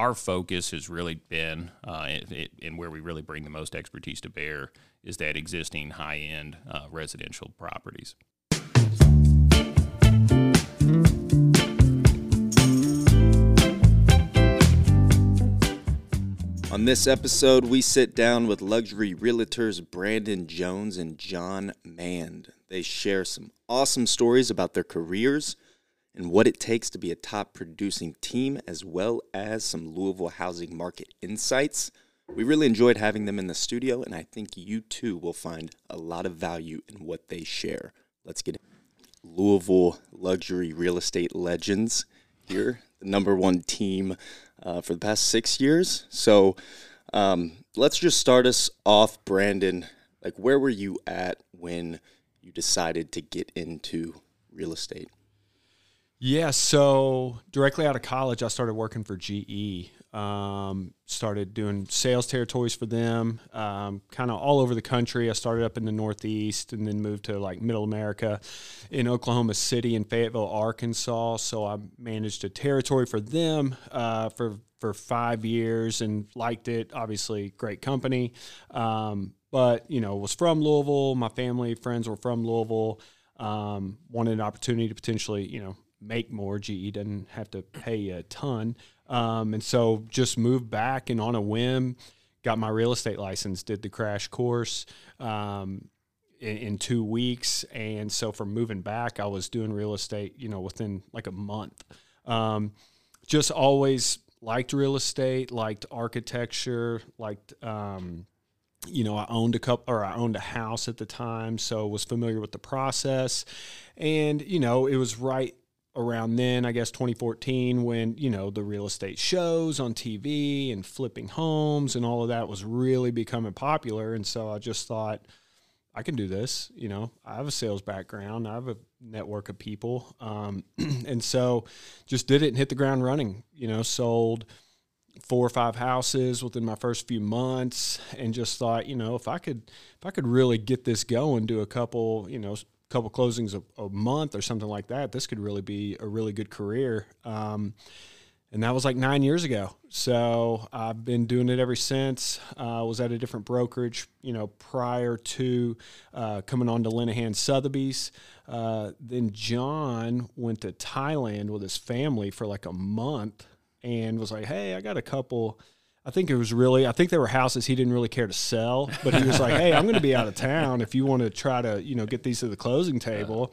our focus has really been, uh, it, and where we really bring the most expertise to bear, is that existing high end uh, residential properties. On this episode, we sit down with luxury realtors Brandon Jones and Jon Mand. They share some awesome stories about their careers and what it takes to be a top producing team, as well as some Louisville housing market insights. We really enjoyed having them in the studio, and I think you too will find a lot of value in what they share. Let's get Louisville luxury real estate legends here, the number one team uh, for the past six years. So um, let's just start us off, Brandon. Like, where were you at when you decided to get into real estate? Yeah, so directly out of college, I started working for GE. Um, started doing sales territories for them, um, kind of all over the country. I started up in the Northeast and then moved to like Middle America in Oklahoma City and Fayetteville, Arkansas. So I managed a territory for them uh, for for five years and liked it. Obviously, great company, um, but you know was from Louisville. My family, friends were from Louisville. Um, wanted an opportunity to potentially you know make more. GE doesn't have to pay a ton. Um, and so just moved back and on a whim, got my real estate license, did the crash course um, in, in, two weeks. And so from moving back, I was doing real estate, you know, within like a month. Um, just always liked real estate, liked architecture, liked, um, you know, I owned a couple or I owned a house at the time, so was familiar with the process. And, you know, it was right around then, I guess 2014, when, you know, the real estate shows on TV and flipping homes and all of that was really becoming popular. And so I just thought, I can do this. You know, I have a sales background, I have a network of people. Um, and so just did it and hit the ground running, you know, sold four or five houses within my first few months and just thought you know if i could if i could really get this going do a couple you know couple closings a, a, month or something like that, this could really be a really good career. Um, and that was like nine years ago. So I've been doing it ever since. I uh, was at a different brokerage, you know, prior to uh, coming on to Lenihan Sotheby's. Uh, then John went to Thailand with his family for like a month and was like, "Hey, I got a couple." I think it was really, I think there were houses he didn't really care to sell, but he was like, hey, I'm going to be out of town if you want to try to, you know, get these to the closing table.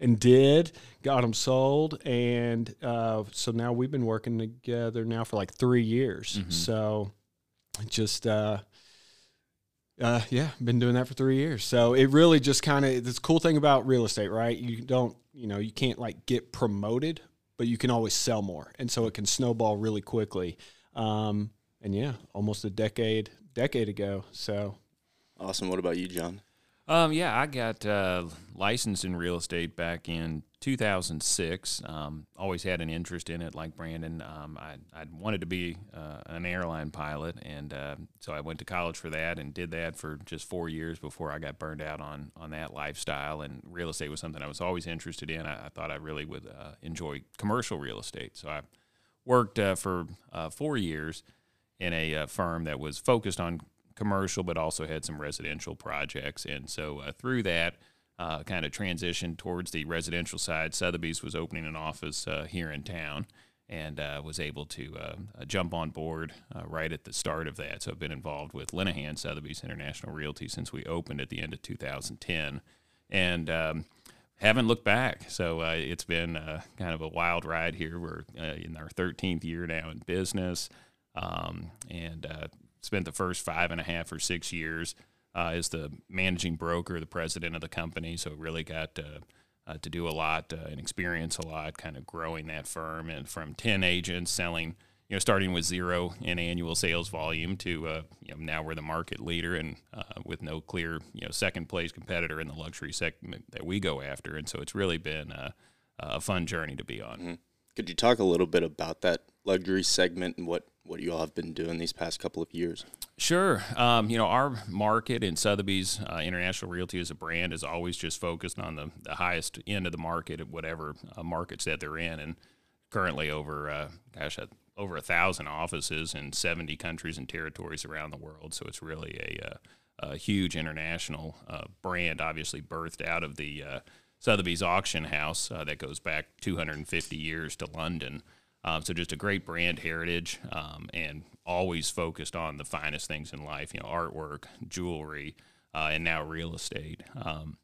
And did, got them sold. And uh, so now we've been working together now for like three years. Mm-hmm. So just, uh, uh, yeah, been doing that for three years. So it really just kind of this cool thing about real estate, right? You don't, you know, you can't like get promoted, but you can always sell more, and so it can snowball really quickly. Um, and yeah, almost a decade decade ago. So awesome. What about you, John? Um, yeah, I got uh, licensed in real estate back in 2006. Um, always had an interest in it, like Brandon. Um, I I wanted to be uh, an airline pilot, and uh, so I went to college for that and did that for just four years before I got burned out on on that lifestyle. And real estate was something I was always interested in. I, I thought I really would uh, enjoy commercial real estate, so I worked uh, for uh, four years in a uh, firm that was focused on commercial, but also had some residential projects. And so uh, through that, uh, kind of transitioned towards the residential side. Sotheby's was opening an office uh, here in town and uh, was able to uh, jump on board right at the start of that. So I've been involved with Lenihan Sotheby's International Realty since we opened at the end of 2010. And um, haven't looked back. So uh, it's been uh, kind of a wild ride here. We're uh, in our 13th year now in business um, and uh, spent the first five and a half or six years uh, as the managing broker, the president of the company. So really got to, uh, to do a lot uh, and experience a lot, kind of growing that firm and from ten agents selling. You know, starting with zero in annual sales volume to uh, you know, now we're the market leader and uh, with no clear you know second place competitor in the luxury segment that we go after, and so it's really been a, a fun journey to be on. Mm-hmm. Could you talk a little bit about that luxury segment and what what you all have been doing these past couple of years. Sure. Um, you know, our market in Sotheby's uh, International Realty as a brand is always just focused on the, the highest end of the market at whatever uh, markets that they're in. And currently over, uh, gosh, over a thousand offices in 70 countries and territories around the world. So it's really a, uh, a huge international uh, brand, obviously birthed out of the uh, Sotheby's auction house uh, that goes back 250 years to London. Um, so just a great brand heritage um, and always focused on the finest things in life, you know, artwork, jewelry, uh, and now real estate. Um,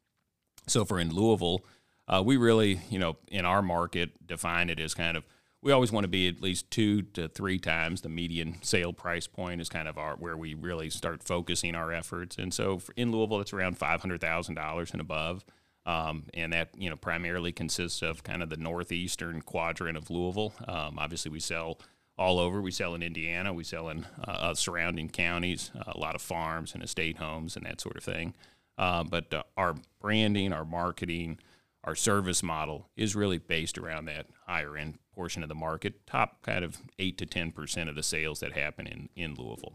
so for in Louisville, uh, we really, you know, in our market, define it as kind of we always want to be at least two to three times the median sale price point is kind of our where we really start focusing our efforts. And so in Louisville, it's around five hundred thousand dollars and above. Um, and that you know primarily consists of kind of the northeastern quadrant of Louisville. Um, obviously, we sell all over. We sell in Indiana. We sell in uh, uh surrounding counties, uh, a lot of farms and estate homes and that sort of thing. Uh, but uh, our branding, our marketing, our service model is really based around that higher end portion of the market, top kind of eight to ten percent of the sales that happen in in Louisville.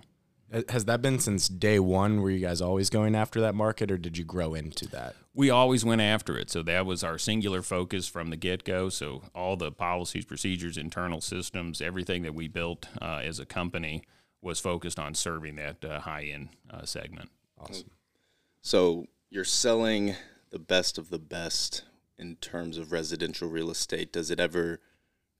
Has that been since day one? Were you guys always going after that market, or did you grow into that? We always went after it. So that was our singular focus from the get go. So all the policies, procedures, internal systems, everything that we built uh, as a company was focused on serving that uh, high end uh, segment. Awesome. So you're selling the best of the best in terms of residential real estate. Does it ever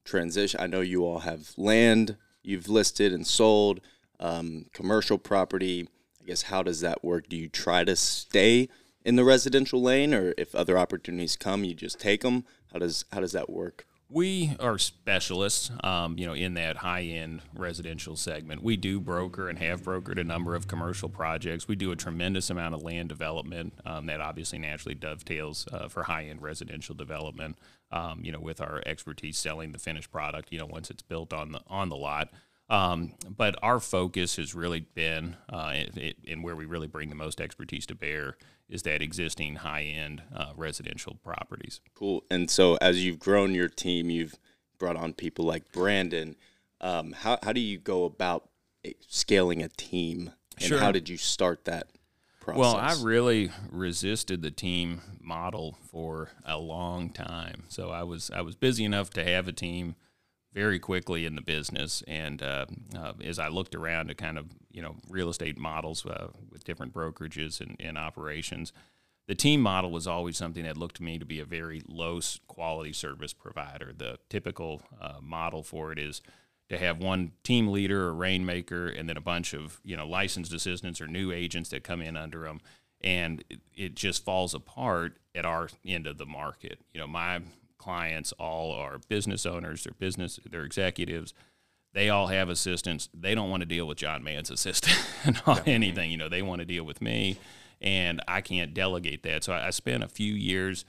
transition? I know you all have land you've listed and sold, um, commercial property. I guess how does that work? Do you try to stay in the residential lane, or if other opportunities come, you just take them? How does how does that work? We are specialists, um, you know, in that high-end residential segment. We do broker and have brokered a number of commercial projects. We do a tremendous amount of land development um, that obviously naturally dovetails uh, for high-end residential development. Um, you know, with our expertise selling the finished product, you know, once it's built on the on the lot. Um, but our focus has really been, uh, in where we really bring the most expertise to bear, is that existing high end uh, residential properties. Cool. And so, as you've grown your team, you've brought on people like Brandon. Um, how, how do you go about eh, scaling a team? And Sure. how did you start that process? Well, I really resisted the team model for a long time. So I was I was busy enough to have a team very quickly in the business, and uh, uh, as I looked around to kind of you know real estate models uh, with different brokerages and, and operations, the team model was always something that looked to me to be a very low quality service provider. The typical uh, model for it is to have one team leader or rainmaker and then a bunch of you know licensed assistants or new agents that come in under them and it, it just falls apart at our end of the market. You know my clients all are business owners they're business they're executives they all have assistants they don't want to deal with jon mand's assistant on anything you know they want to deal with me and i can't delegate that so I, I spent a few years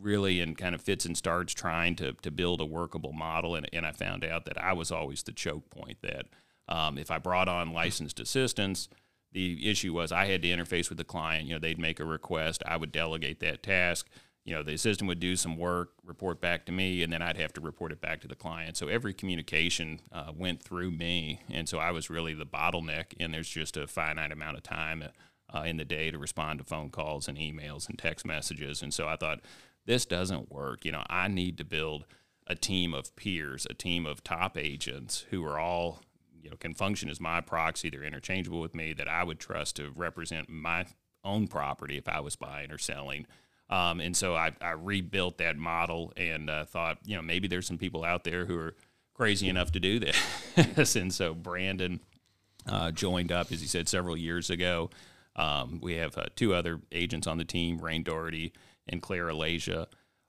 really in kind of fits and starts trying to, to build a workable model. And, and I found out that I was always the choke point that um, if I brought on licensed assistants, the issue was I had to interface with the client. You know, they'd make a request, I would delegate that task. You know, the assistant would do some work, report back to me, and then I'd have to report it back to the client. So every communication uh, went through me, and so I was really the bottleneck. And there's just a finite amount of time uh, in the day to respond to phone calls and emails and text messages. And so I thought, this doesn't work. You know, I need to build a team of peers, a team of top agents who are all, you know, can function as my proxy. They're interchangeable with me that I would trust to represent my own property if I was buying or selling. Um, and so I, I rebuilt that model and uh, thought, you know, maybe there's some people out there who are crazy enough to do this. and so Brandon uh, joined up, as he said, several years ago. Um, we have uh, two other agents on the team, Rain Doherty and Claire Alasia.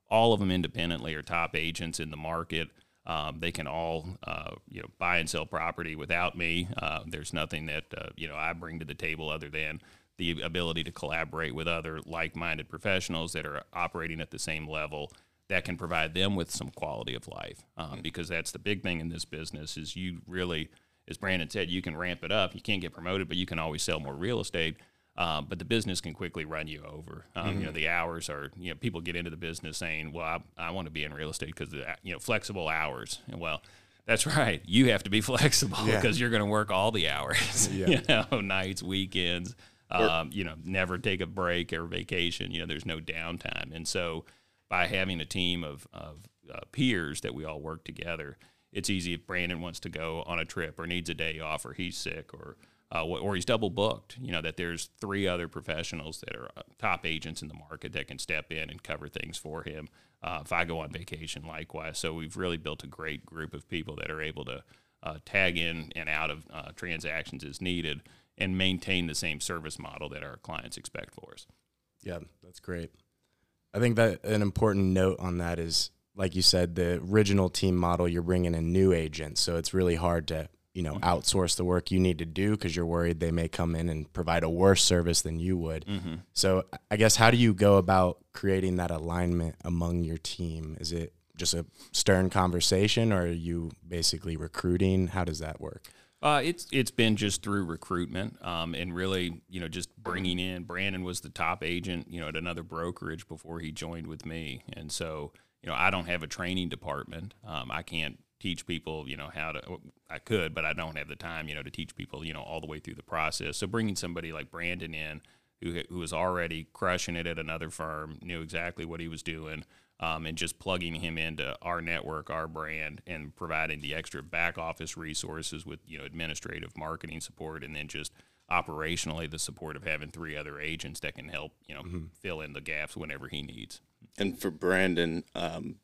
All of them independently are top agents in the market. Um, they can all, uh, you know, buy and sell property without me. Uh, there's nothing that uh, you know I bring to the table other than the ability to collaborate with other like-minded professionals that are operating at the same level that can provide them with some quality of life. Um, Because that's the big thing in this business is you really, as Brandon said, you can ramp it up. You can't get promoted, but you can always sell more real estate. Um, but the business can quickly run you over. Um, You know, the hours are, you know, people get into the business saying, well, I, I want to be in real estate because, you know, flexible hours. And well, that's right. You have to be flexible Yeah. because you're going to work all the hours, Yeah. you know, nights, weekends, um, you know, never take a break or vacation. You know, there's no downtime. And so by having a team of, of uh, peers that we all work together, it's easy if Brandon wants to go on a trip or needs a day off or he's sick or uh, or he's double booked. You know that there's three other professionals that are uh, top agents in the market that can step in and cover things for him. Uh, if I go on vacation, likewise. So we've really built a great group of people that are able to uh, tag in and out of uh, transactions as needed and maintain the same service model that our clients expect for us. Yeah, that's great. I think that an important note on that is, like you said, the original team model. You're bringing in new agents, so it's really hard to you know mm-hmm. outsource the work you need to do because you're worried they may come in and provide a worse service than you would. Mm-hmm. So I guess how do you go about creating that alignment among your team? Is it just a stern conversation, or are you basically recruiting? How does that work? Uh, it's it's been just through recruitment um, and really you know just bringing in. Brandon was the top agent you know at another brokerage before he joined with me, and so you know I don't have a training department. Um, I can't teach people you know how to. I could, but I don't have the time you know to teach people you know all the way through the process. So bringing somebody like Brandon in who who was already crushing it at another firm, knew exactly what he was doing um, and just plugging him into our network, our brand, and providing the extra back office resources with you know administrative marketing support, and then just operationally the support of having three other agents that can help you know mm-hmm. fill in the gaps whenever he needs. And for Brandon, um,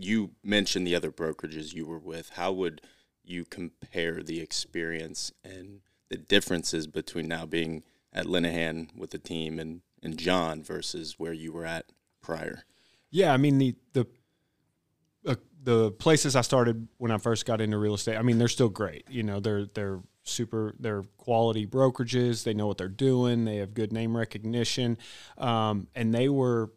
you mentioned the other brokerages you were with. How would you compare the experience and the differences between now being at Lenihan with the team and, and John versus where you were at prior? Yeah, I mean the the uh, the places I started when I first got into real estate. I mean, they're still great. You know, they're they're super. They're quality brokerages. They know what they're doing. They have good name recognition, um, and they were.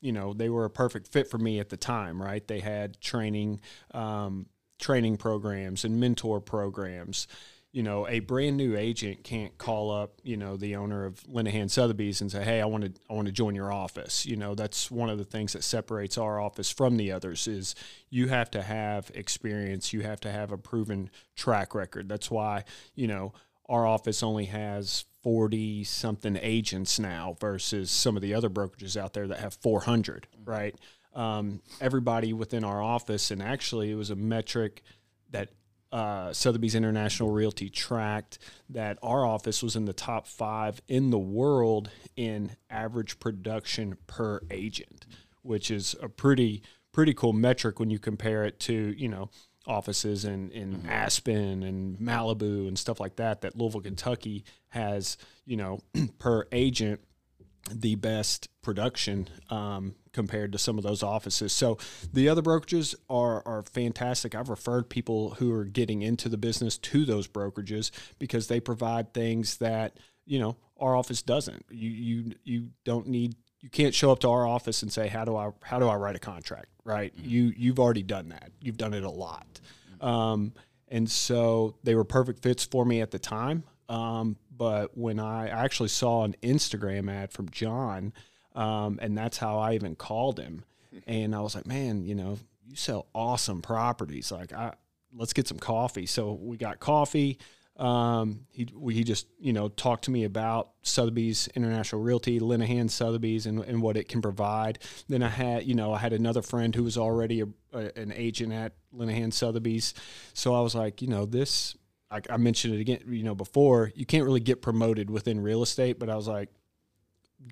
You know, they were a perfect fit for me at the time, right? They had training, um, training programs and mentor programs you know, a brand new agent can't call up, you know, the owner of Lenihan Sotheby's and say, "Hey, I want to, I want to join your office." You know, that's one of the things that separates our office from the others is you have to have experience, you have to have a proven track record. That's why, you know, our office only has 40 something agents now versus some of the other brokerages out there that have 400, right? Um, everybody within our office, and actually, it was a metric that uh, Sotheby's International Realty tracked that our office was in the top five in the world in average production per agent, which is a pretty pretty cool metric when you compare it to you know offices in, in mm-hmm. Aspen and Malibu and stuff like that. That Louisville, Kentucky has you know per agent the best production um, compared to some of those offices. So the other brokerages are are fantastic. I've referred people who are getting into the business to those brokerages because they provide things that you know our office doesn't. You you you don't need you can't show up to our office and say how do I how do I write a contract right? Mm-hmm. You you've already done that. You've done it a lot. Um, and so they were perfect fits for me at the time. Um, but when I actually saw an Instagram ad from John um, and that's how I even called him. And I was like, man, you know, you sell awesome properties. Like, I let's get some coffee. So we got coffee. Um, he he just you know talked to me about Sotheby's International Realty, Lenihan Sotheby's, and, and what it can provide. Then I had you know I had another friend who was already a, a, an agent at Lenihan Sotheby's, so I was like, you know, this I, I mentioned it again, you know, before you can't really get promoted within real estate, but I was like,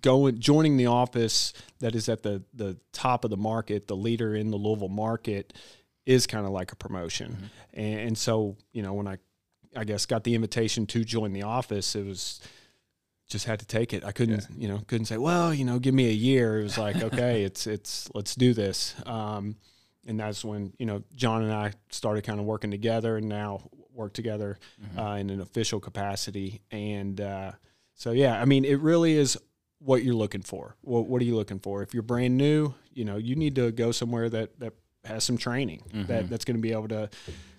going joining the office that is at the the top of the market, the leader in the Louisville market, is kind of like a promotion. Mm-hmm. And, and, so you know when I I guess got the invitation to join the office, it was just had to take it. I couldn't yeah. you know couldn't say well you know give me a year. It was like okay it's it's let's do this. Um, and that's when you know John and I started kind of working together, and now work together mm-hmm. uh, in an official capacity. And uh, so yeah, I mean it really is what you're looking for. What, what are you looking for? If you're brand new, you know, you need to go somewhere that, that has some training mm-hmm. that, that's going to be able to,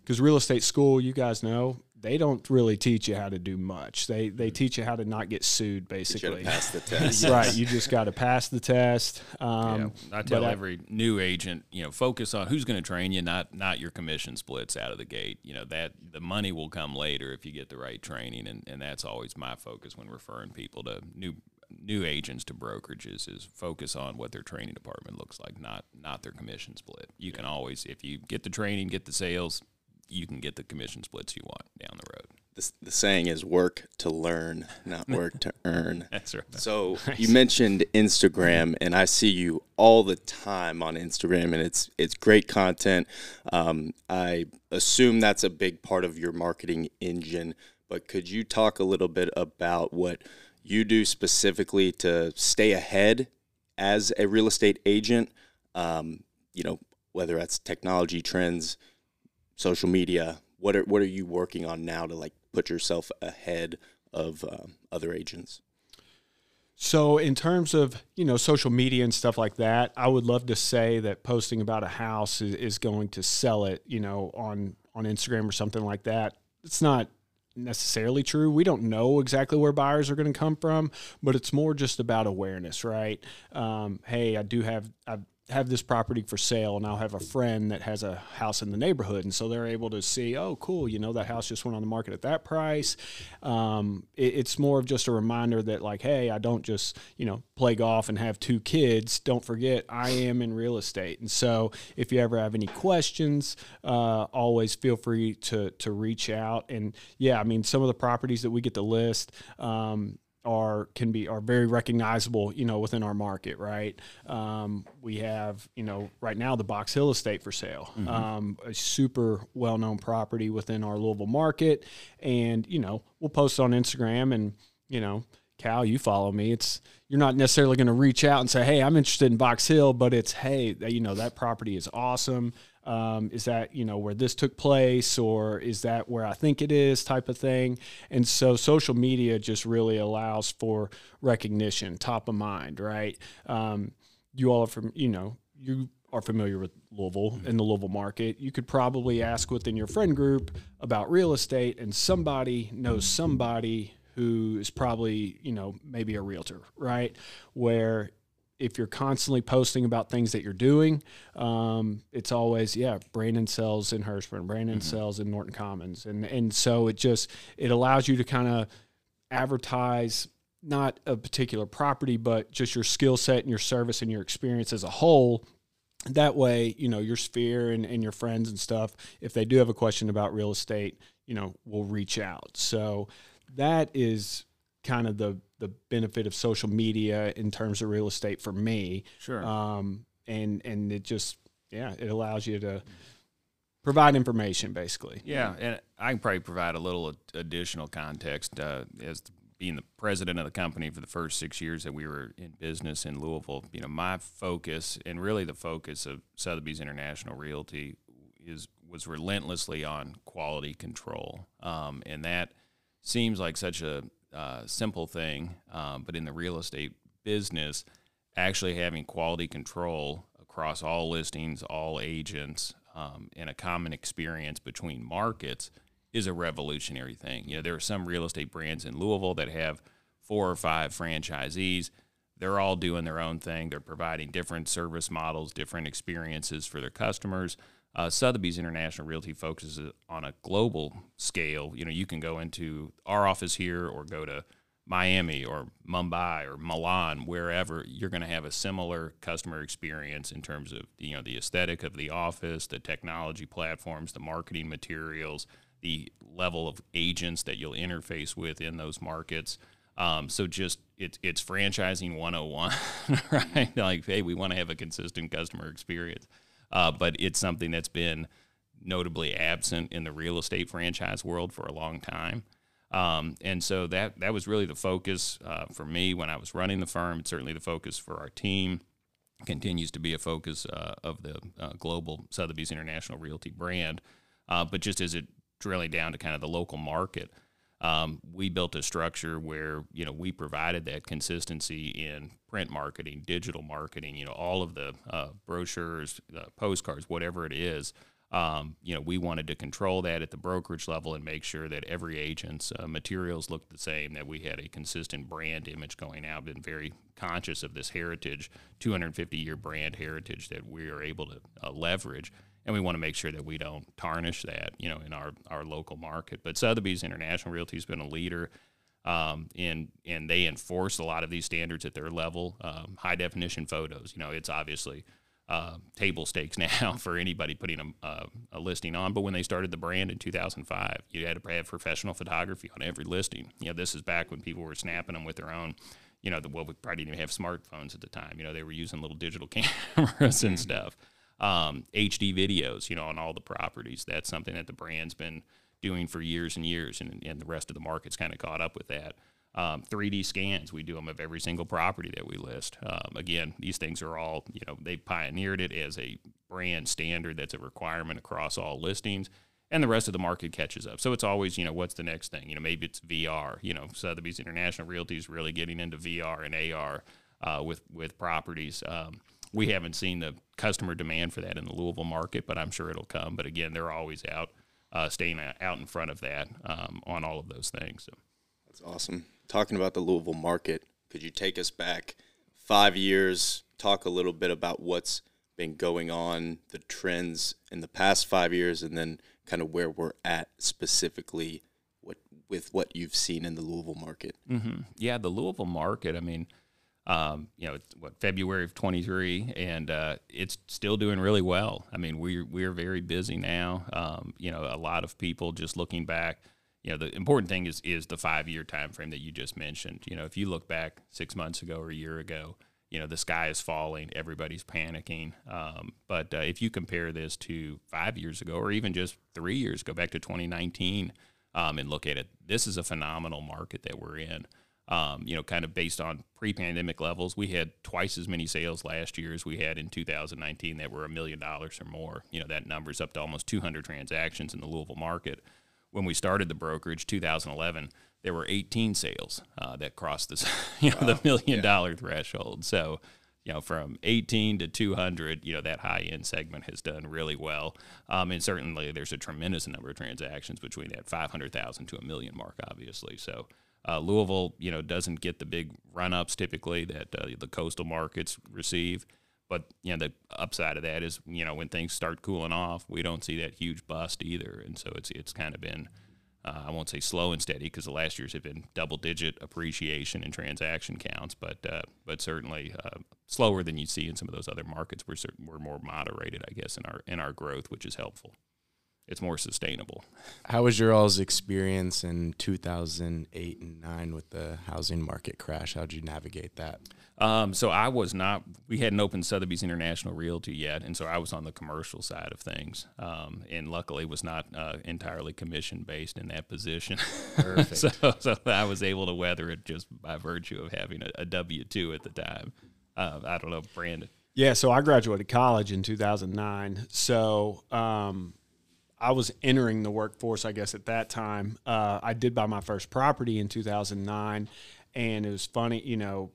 because real estate school, you guys know, they don't really teach you how to do much. They they mm-hmm. teach you how to not get sued, basically. You pass the test, right? You just got to pass the test. Um, yeah, I tell every I, new agent, you know, focus on who's going to train you, not not your commission splits out of the gate. You know that the money will come later if you get the right training, and, and that's always my focus when referring people to new new agents to brokerages is focus on what their training department looks like, not not their commission split. You can always, if you get the training, get the sales, you can get the commission splits you want down the road. The, the saying is work to learn, not work to earn. That's right. So you mentioned Instagram, and I see you all the time on Instagram, and it's it's great content. Um, I assume that's a big part of your marketing engine. But could you talk a little bit about what you do specifically to stay ahead as a real estate agent? Um, you know, whether that's technology trends, social media. What are what are you working on now to like put yourself ahead of um, other agents? So, in terms of you know social media and stuff like that, I would love to say that posting about a house is, is going to sell it, you know, on on Instagram or something like that. It's not necessarily true. We don't know exactly where buyers are going to come from, but it's more just about awareness, right? Um, hey, I do have I've have this property for sale and I'll have a friend that has a house in the neighborhood and so they're able to see oh cool you know that house just went on the market at that price. Um, it, it's more of just a reminder that like hey I don't just you know play golf and have two kids. Don't forget I am in real estate. And so if you ever have any questions uh, always feel free to to reach out. And yeah I mean some of the properties that we get to list um, are can be are very recognizable, you know, within our market, right? Um, we have, you know, right now the Box Hill estate for sale, mm-hmm. um, a super well known property within our Louisville market, and you know, we'll post on Instagram, and you know, Cal, you follow me. It's you're not necessarily going to reach out and say, "Hey, I'm interested in Box Hill," but it's, "Hey, you know, that property is awesome. Um, is that you know where this took place, or is that where I think it is?" Type of thing. And so, social media just really allows for recognition, top of mind, right? Um, you all are from, you know, you are familiar with Louisville mm-hmm. and the Louisville market, you could probably ask within your friend group about real estate, and somebody knows somebody who is probably, you know, maybe a realtor, right? Where if you're constantly posting about things that you're doing, um, it's always, yeah, Brandon sells in Hurstbourne, Brandon mm-hmm. sells in Norton Commons. And, and so it just, it allows you to kind of advertise not a particular property, but just your skill set and your service and your experience as a whole that way, you know, your sphere and, and your friends and stuff, if they do have a question about real estate, you know, will reach out. So that is kind of the the benefit of social media in terms of real estate for me. Sure. Um, and and it just yeah, it allows you to provide information basically. Yeah, and I can probably provide a little additional context uh, as being the president of the company for the first six years that we were in business in Louisville. You know, my focus and really the focus of Sotheby's International Realty is was relentlessly on quality control, um, and that seems like such a uh, simple thing, um, but in the real estate business, actually having quality control across all listings, all agents, um, and a common experience between markets is a revolutionary thing. You know, there are some real estate brands in Louisville that have four or five franchisees. They're all doing their own thing. They're providing different service models, different experiences for their customers. Uh, Sotheby's International Realty focuses on a global scale. You know, you can go into our office here or go to Miami or Mumbai or Milan, wherever you're going to have a similar customer experience in terms of you know the aesthetic of the office, the technology platforms, the marketing materials, the level of agents that you'll interface with in those markets. Um, so just it's it's franchising 101, right? Like, hey, we want to have a consistent customer experience uh, but it's something that's been notably absent in the real estate franchise world for a long time. Um, and so that that was really the focus uh, for me when I was running the firm. It's certainly the focus for our team. Continues to be a focus uh, of the uh, global Sotheby's International Realty brand. Uh, but just as it drilling down to kind of the local market, um, we built a structure where you know we provided that consistency in print marketing, digital marketing, you know, all of the uh, brochures, postcards, whatever it is. Um, you know, we wanted to control that at the brokerage level and make sure that every agent's uh, materials looked the same, that we had a consistent brand image going out. Been very conscious of this heritage, 250 year brand heritage that we are able to uh, leverage and we want to make sure that we don't tarnish that, you know, in our, our local market. But Sotheby's International Realty has been a leader um, in and they enforce a lot of these standards at their level. Um, high definition photos, you know, it's obviously uh, table stakes now for anybody putting a, uh, a, listing on. But when they started the brand in 2005, you had to have professional photography on every listing. You know, this is back when people were snapping them with their own. You know, the well, we probably didn't even have smartphones at the time. You know, they were using little digital cameras and stuff. Um, HD videos, you know, on all the properties. That's something that the brand's been doing for years and years, and, and the rest of the market's kind of caught up with that. Um, 3D scans, we do them of every single property that we list. Um, again, these things are all, you know, they pioneered it as a brand standard that's a requirement across all listings, and the rest of the market catches up. So it's always, you know, what's the next thing? You know, maybe it's VR. You know, Sotheby's International Realty is really getting into VR and AR uh, with with properties. Um, we haven't seen the customer demand for that in the Louisville market, but I'm sure it'll come. But again, they're always out, uh, staying out in front of that um, on all of those things. So. That's awesome. Talking about the Louisville market, could you take us back five years? Talk a little bit about what's been going on, the trends in the past five years, and then kind of where we're at specifically what, with what you've seen in the Louisville market. Mm-hmm. Yeah, the Louisville market. I mean, um, you know, what February of 23, and uh, it's still doing really well. I mean, we're we're very busy now. Um, you know, a lot of people just looking back. You know, the important thing is is the five year time frame that you just mentioned. You know, if you look back six months ago or a year ago, you know, the sky is falling, everybody's panicking. Um, but uh, if you compare this to five years ago, or even just three years, go back to 2019 um, and look at it, this is a phenomenal market that we're in um, you know, kind of based on pre-pandemic levels. We had twice as many sales last year as we had in 2019 that were a million dollars or more. You know, that number's up to almost 200 transactions in the Louisville market. When we started the brokerage, 2011, there were 18 sales uh, that crossed this, you know, wow. the million dollar threshold. So, you know, from 18 to 200, you know, that high end segment has done really well. Um, and certainly there's a tremendous number of transactions between that 500,000 to a million mark, obviously. So, uh, Louisville, you know, doesn't get the big run ups typically that uh, the coastal markets receive. But you know, the upside of that is, you know, when things start cooling off, we don't see that huge bust either, and so it's it's kind of been, uh, I won't say slow and steady because the last years have been double digit appreciation in transaction counts, but uh, but certainly uh, slower than you see in some of those other markets. We're we're more moderated, I guess, in our in our growth, which is helpful it's more sustainable. How was your all's experience in 2008 and 9 with the housing market crash? How'd you navigate that? Um, so I was not, we hadn't opened Sotheby's International Realty yet. And so I was on the commercial side of things. Um, and luckily was not uh, entirely commission based in that position. Perfect. so, so I was able to weather it just by virtue of having a a W 2 at the time. Uh, I don't know, Brandon. Yeah, so I graduated college in 2009. So, um, I was entering the workforce, I guess, at that time. Uh, I did buy my first property in 2009, and it was funny, you know,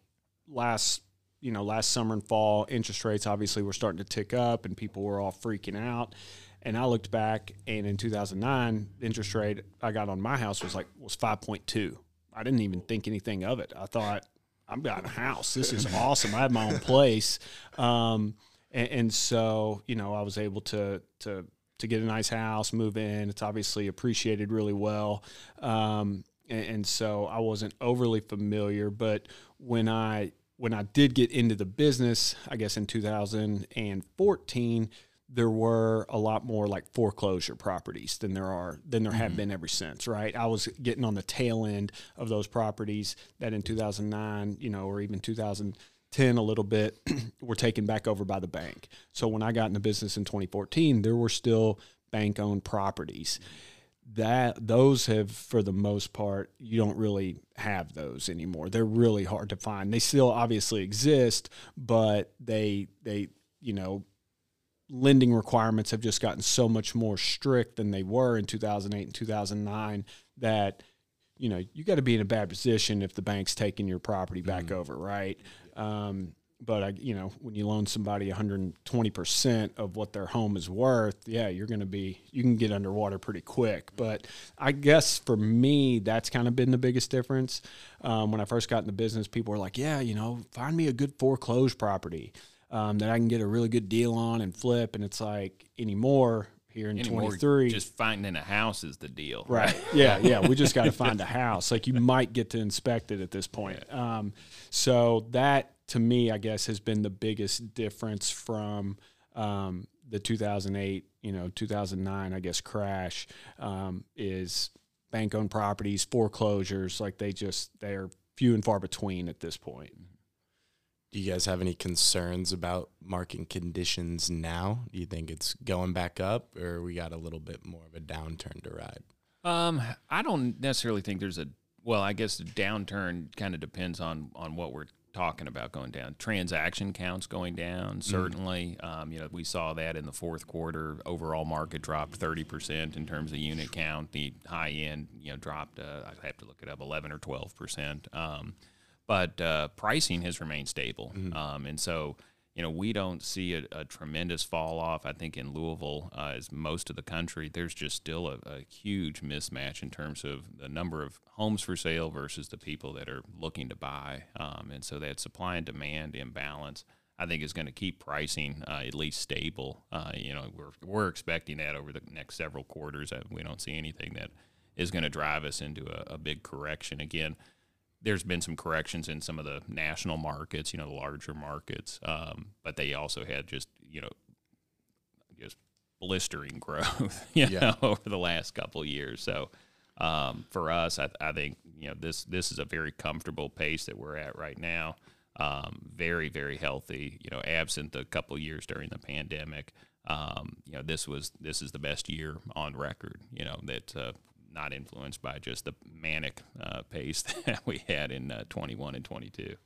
last you know last summer and fall, interest rates obviously were starting to tick up, and people were all freaking out. And I looked back, and in 2009, the interest rate I got on my house was like was 5.2. I didn't even think anything of it. I thought I've got a house. This is awesome. I have my own place. Um, and, and so you know, I was able to to to get a nice house, move in. It's obviously appreciated really well. Um, and, and, so I wasn't overly familiar, but when I when I did get into the business, I guess in 2014, there were a lot more like foreclosure properties than there are than there mm-hmm. have been ever since, right? I was getting on the tail end of those properties that in 2009, you know, or even 2000 10 a little bit were taken back over by the bank. So when I got in the business in 2014, there were still bank owned properties. That those have for the most part you don't really have those anymore. They're really hard to find. They still obviously exist, but they they you know lending requirements have just gotten so much more strict than they were in 2008 and 2009 that you know you got to be in a bad position if the bank's taking your property back mm. over, right? Um, but I, you know, when you loan somebody 120 percent of what their home is worth, yeah, you're going to be you can get underwater pretty quick. But I guess for me, that's kind of been the biggest difference. Um, when I first got in the business, people were like, "Yeah, you know, find me a good foreclosed property um, that I can get a really good deal on and flip." And it's like anymore, here in Anymore, 23 just finding a house is the deal. Right. Yeah yeah. We just got to find a house. Like you might get to inspect it at this point. Um, so that to me, I guess, has been the biggest difference from um, the 2008, you know, 2009, I guess, crash um, is bank owned properties, foreclosures. Like they just, they're few and far between at this point. Do you guys have any concerns about market conditions now? Do you think it's going back up or we got a little bit more of a downturn to ride? Um, I don't necessarily think there's a well, I guess the downturn kind of depends on on what we're talking about going down. Transaction counts going down, certainly. Mm. Um, you know, we saw that in the fourth quarter. Overall market dropped 30% in terms of unit count. The high end, you know, dropped, uh, I have to look it up, 11 or 12%. Um, but uh, pricing has remained stable. Mm. Um, and so, you know, we don't see a, a tremendous fall off. I think in Louisville, uh, as most of the country, there's just still a, a, huge mismatch in terms of the number of homes for sale versus the people that are looking to buy. Um, and so that supply and demand imbalance, I think, is going to keep pricing uh, at least stable. Uh, you know, we're, we're expecting that over the next several quarters. Uh, we don't see anything that is going to drive us into a, a big correction again there's been some corrections in some of the national markets, you know, the larger markets, um, but they also had just you know just blistering growth, you yeah. know, over the last couple years. So um, for us, I, I, think you know this this is a very comfortable pace that we're at right now. Um, very very healthy. You know, absent the couple years during the pandemic. Um, you know, this was this is the best year on record. You know that uh, not influenced by just the manic uh, pace that we had in uh, 21 and 22.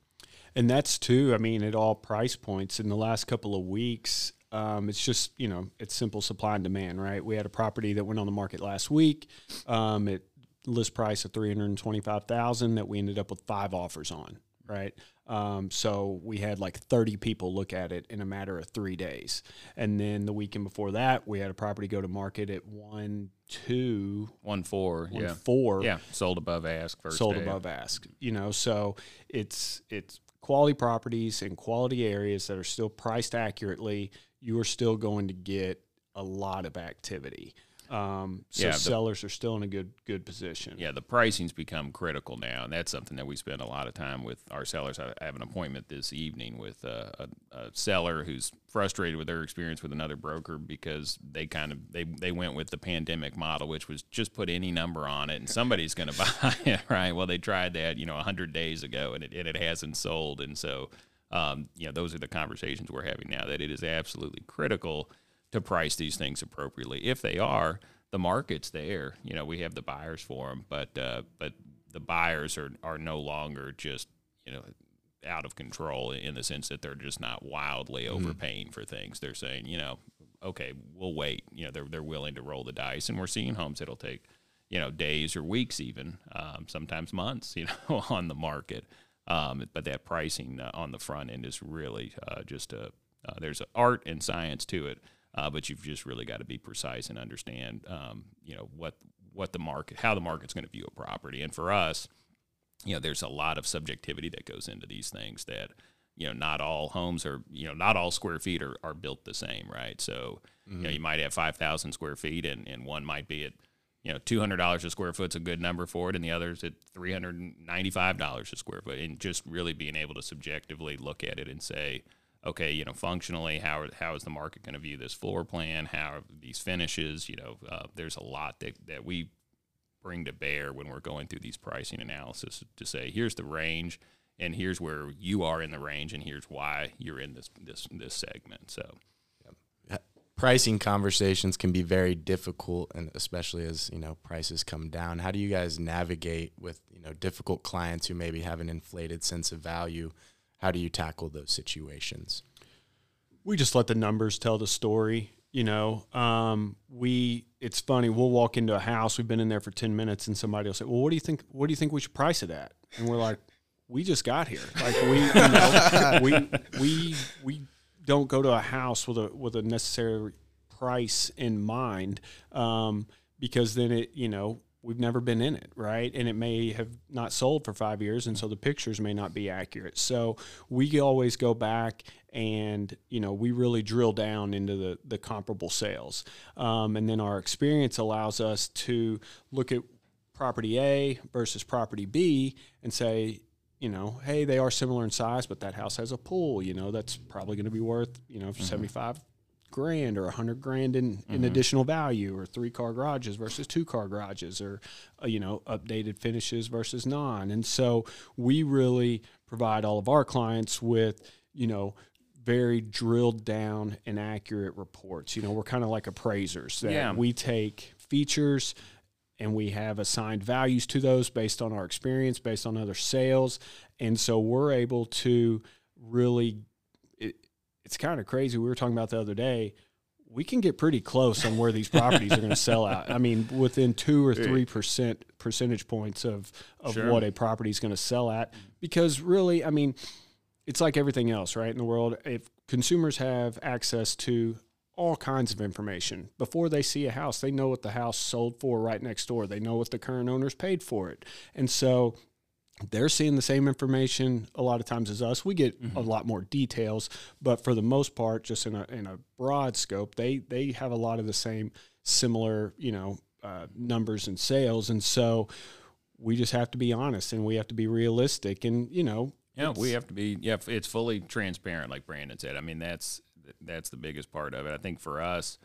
And that's too, I mean, at all price points in the last couple of weeks. Um, it's just, you know, it's simple supply and demand, right? We had a property that went on the market last week um, at list price of 325000 that we ended up with five offers on, right? Um, so we had like 30 people look at it in a matter of three days. And then the weekend before that, we had a property go to market at one, two, one, four, one, yeah. four. Yeah. Sold above ask first. Sold day. above ask, you know, so it's, it's quality properties in quality areas that are still priced accurately. You are still going to get a lot of activity. Um, so yeah, the, sellers are still in a good good position. Yeah, the pricing's become critical now, and that's something that we spend a lot of time with our sellers. I have an appointment this evening with a, a, a seller who's frustrated with their experience with another broker because they kind of they they went with the pandemic model, which was just put any number on it and somebody's going to buy it, right? Well, they tried that you know hundred days ago and it and it hasn't sold, and so um, you know those are the conversations we're having now. That it is absolutely critical to price these things appropriately. If they are, the market's there. You know, we have the buyers for them, but uh, but the buyers are are no longer just you know out of control in the sense that they're just not wildly mm-hmm. overpaying for things. They're saying, you know, okay, we'll wait. You know, they're they're willing to roll the dice, and we're seeing homes that'll take you know days or weeks, even um, sometimes months, you know, on the market. Um, but that pricing uh, on the front end is really uh, just a uh, there's an art and science to it uh, but you've just really got to be precise and understand, um, you know, what what the market, how the market's going to view a property. And for us, you know, there's a lot of subjectivity that goes into these things. That you know, not all homes are, you know, not all square feet are, are built the same, right? So, mm-hmm. you know, mm-hmm. you might have five thousand square feet, and, and one might be at you know, two hundred dollars a square foot's a good number for it, and the other's at three hundred and ninety-five dollars a square foot. And just really being able to subjectively look at it and say, okay, you know, functionally, how how is the market going to view this floor plan? How these finishes? You know, uh, there's a lot that, that we bring to bear when we're going through these pricing analysis to say, here's the range, and here's where you are in the range, and here's why you're in this this this segment. So. Pricing conversations can be very difficult, and especially as you know prices come down. How do you guys navigate with you know difficult clients who maybe have an inflated sense of value? How do you tackle those situations? We just let the numbers tell the story. You know, um, we it's funny. We'll walk into a house. We've been in there for ten minutes, and somebody will say, "Well, what do you think? What do you think we should price it at?" And we're like, "We just got here. Like we, you know, we we we don't go to a house with a with a necessary price in mind, um, because then it, you know, we've never been in it, right? And it may have not sold for five years, and so the pictures may not be accurate. So we always go back and you know we really drill down into the the comparable sales, um, and then our experience allows us to look at property A versus property B and say you know, hey, they are similar in size, but that house has a pool. You know, that's probably going to be worth you know seventy five grand or a hundred grand in, in additional value, or three car garages versus two car garages, or uh, you know, updated finishes versus non. And so we really provide all of our clients with you know very drilled down and accurate reports. You know, we're kind of like appraisers that Yeah. we take features and we have assigned values to those based on our experience, based on other sales. And so we're able to really, it's kind of crazy. We were talking about the other day. We can get pretty close on where these properties are going to sell out. I mean, within two or three percent percentage points of of Sure. what a property is going to sell at, because really, I mean, it's like everything else, right? In the world, if consumers have access to all kinds of information before they see a house, they know what the house sold for right next door. They know what the current owners paid for it, and so they're seeing the same information a lot of times as us. We get a lot more details, but for the most part, just in a in a broad scope, they they have a lot of the same similar, you know, uh, numbers and sales, and so we just have to be honest and we have to be realistic, and you know, Yeah, we have to be. Yeah, it's fully transparent, like Brandon said. I mean, that's that's the biggest part of it. I think for us,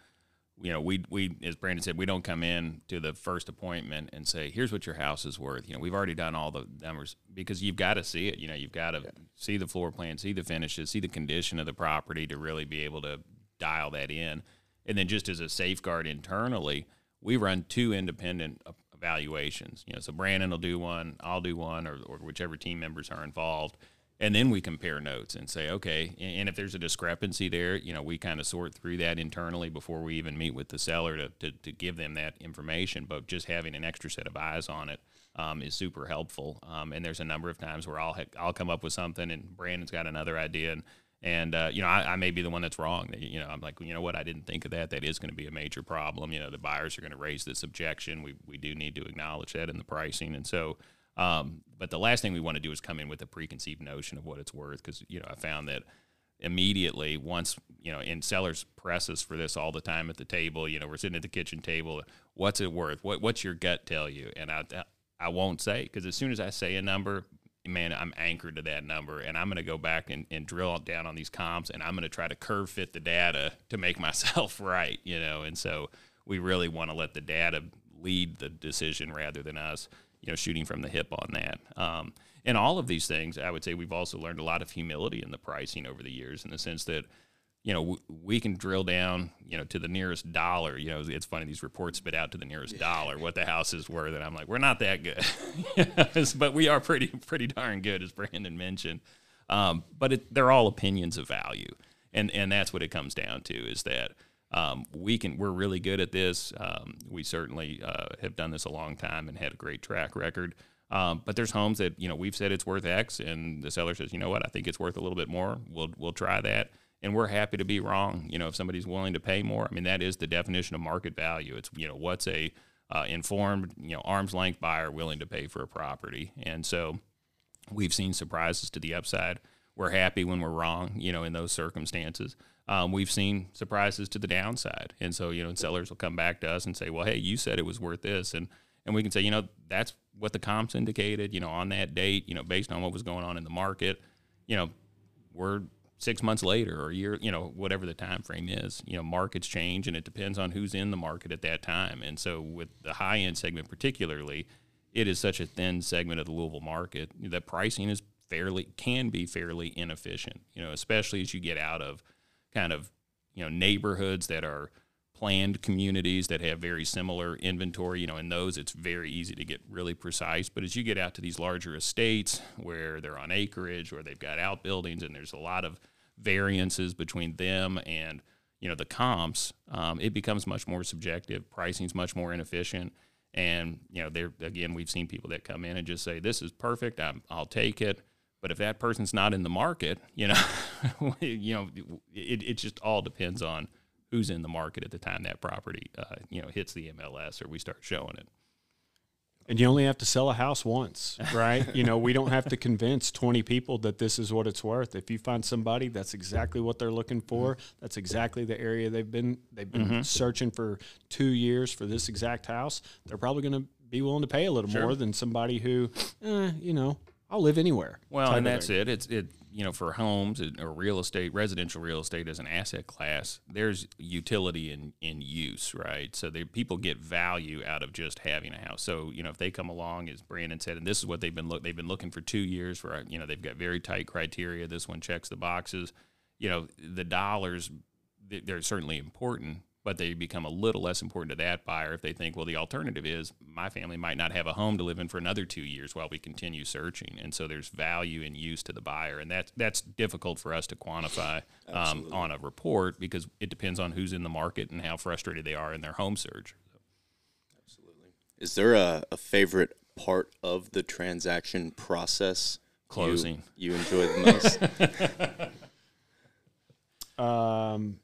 you know, we we as Brandon said, we don't come in to the first appointment and say, "Here's what your house is worth." You know, we've already done all the numbers because you've got to see it. You know, you've got to see the floor plan, see the finishes, see the condition of the property to really be able to dial that in. And then just as a safeguard internally, we run two independent evaluations. You know, so Brandon will do one, I'll do one, or, or whichever team members are involved. And then we compare notes and say, okay, and if there's a discrepancy there, you know, we kind of sort through that internally before we even meet with the seller to, to, to give them that information. But just having an extra set of eyes on it um, is super helpful. Um, and there's a number of times where I'll, ha- I'll come up with something and Brandon's got another idea. And, and uh, you know, I, I may be the one that's wrong. You know, I'm like, you know what, I didn't think of that. That is going to be a major problem. You know, the buyers are going to raise this objection. We, we do need to acknowledge that in the pricing. And so, um, but the last thing we want to do is come in with a preconceived notion of what it's worth because you know I found that immediately once you know and sellers press us for this all the time at the table. You know we're sitting at the kitchen table. What's it worth? What what's your gut tell you? And I I won't say because as soon as I say a number, man, I'm anchored to that number, and I'm going to go back and, and drill down on these comps, and I'm going to try to curve fit the data to make myself right. You know, and so we really want to let the data lead the decision rather than us you know, shooting from the hip on that. Um, and all of these things, I would say we've also learned a lot of humility in the pricing over the years in the sense that, you know, w- we can drill down, you know, to the nearest dollar. You know, it's funny, these reports spit out to the nearest dollar what the house is worth. And I'm like, we're not that good. but we are pretty, pretty darn good, as Brandon mentioned. Um, but it, they're all opinions of value. And, and that's what it comes down to is that, um, we can we're really good at this. Um, we certainly uh, have done this a long time and had a great track record. Um, but there's homes that you know we've said it's worth X, and the seller says, you know what, I think it's worth a little bit more. We'll we'll try that, and we're happy to be wrong. You know, if somebody's willing to pay more, I mean that is the definition of market value. It's you know what's a uh, informed you know arm's length buyer willing to pay for a property, and so we've seen surprises to the upside. We're happy when we're wrong, you know, in those circumstances. Um, we've seen surprises to the downside, and so you know, sellers will come back to us and say, "Well, hey, you said it was worth this," and and we can say, you know, that's what the comps indicated, you know, on that date, you know, based on what was going on in the market, you know, we're six months later or a year, you know, whatever the time frame is, you know, markets change and it depends on who's in the market at that time. And so with the high end segment particularly, it is such a thin segment of the Louisville market that pricing is fairly can be fairly inefficient, you know, especially as you get out of kind of, you know, neighborhoods that are planned communities that have very similar inventory, you know, in those it's very easy to get really precise. But as you get out to these larger estates where they're on acreage or they've got outbuildings and there's a lot of variances between them and you know the comps, um, it becomes much more subjective. Pricing's much more inefficient, and you know there again we've seen people that come in and just say this is perfect, I'm, I'll take it. But if that person's not in the market, you know, you know, it, it just all depends on who's in the market at the time that property, uh, you know, hits the MLS or we start showing it. And you only have to sell a house once, right? you know, we don't have to convince 20 people that this is what it's worth. If you find somebody that's exactly what they're looking for, that's exactly the area they've been they've been searching for 2 years for this exact house, they're probably going to be willing to pay a little more than somebody who, eh, you know, I'll live anywhere. Well, and that's it. It's it you know for homes or real estate, residential real estate as an asset class. There's utility in in use, right? So they, people get value out of just having a house. So you know if they come along, as Brandon said, and this is what they've been look they've been looking for two years for. You know they've got very tight criteria. This one checks the boxes. You know the dollars they're certainly important, but they become a little less important to that buyer if they think, well, the alternative is my family might not have a home to live in for another two years while we continue searching, and so there's value in use to the buyer, and that's that's difficult for us to quantify um, on a report because it depends on who's in the market and how frustrated they are in their home search. Absolutely. Is there a, a favorite part of the transaction process? you- Closing. You, enjoy the most? um,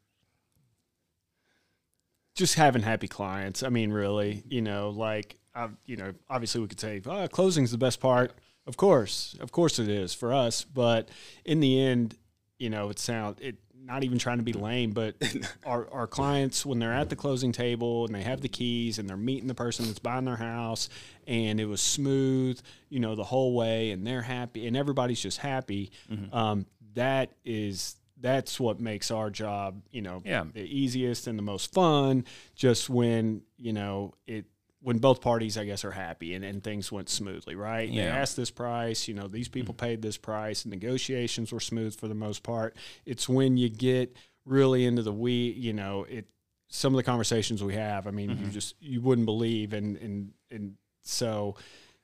just having happy clients. I mean, really, you know, like, I, you know, obviously we could say, oh, closing's the best part. Of course, of course it is for us. But in the end, you know, it sound it. Not even trying to be lame, but our, our clients when they're at the closing table and they have the keys and they're meeting the person that's buying their house and it was smooth, you know, the whole way and they're happy and everybody's just happy. Um, that is that's what makes our job, you know, Yeah. the easiest and the most fun. Just when you know it, when both parties, I guess, are happy and, and things went smoothly, right? They asked this price, you know, these people mm-hmm. paid this price, and negotiations were smooth for the most part. It's when you get really into the we, you know, it. Some of the conversations we have, I mean, you mm-hmm. just you wouldn't believe, and and and so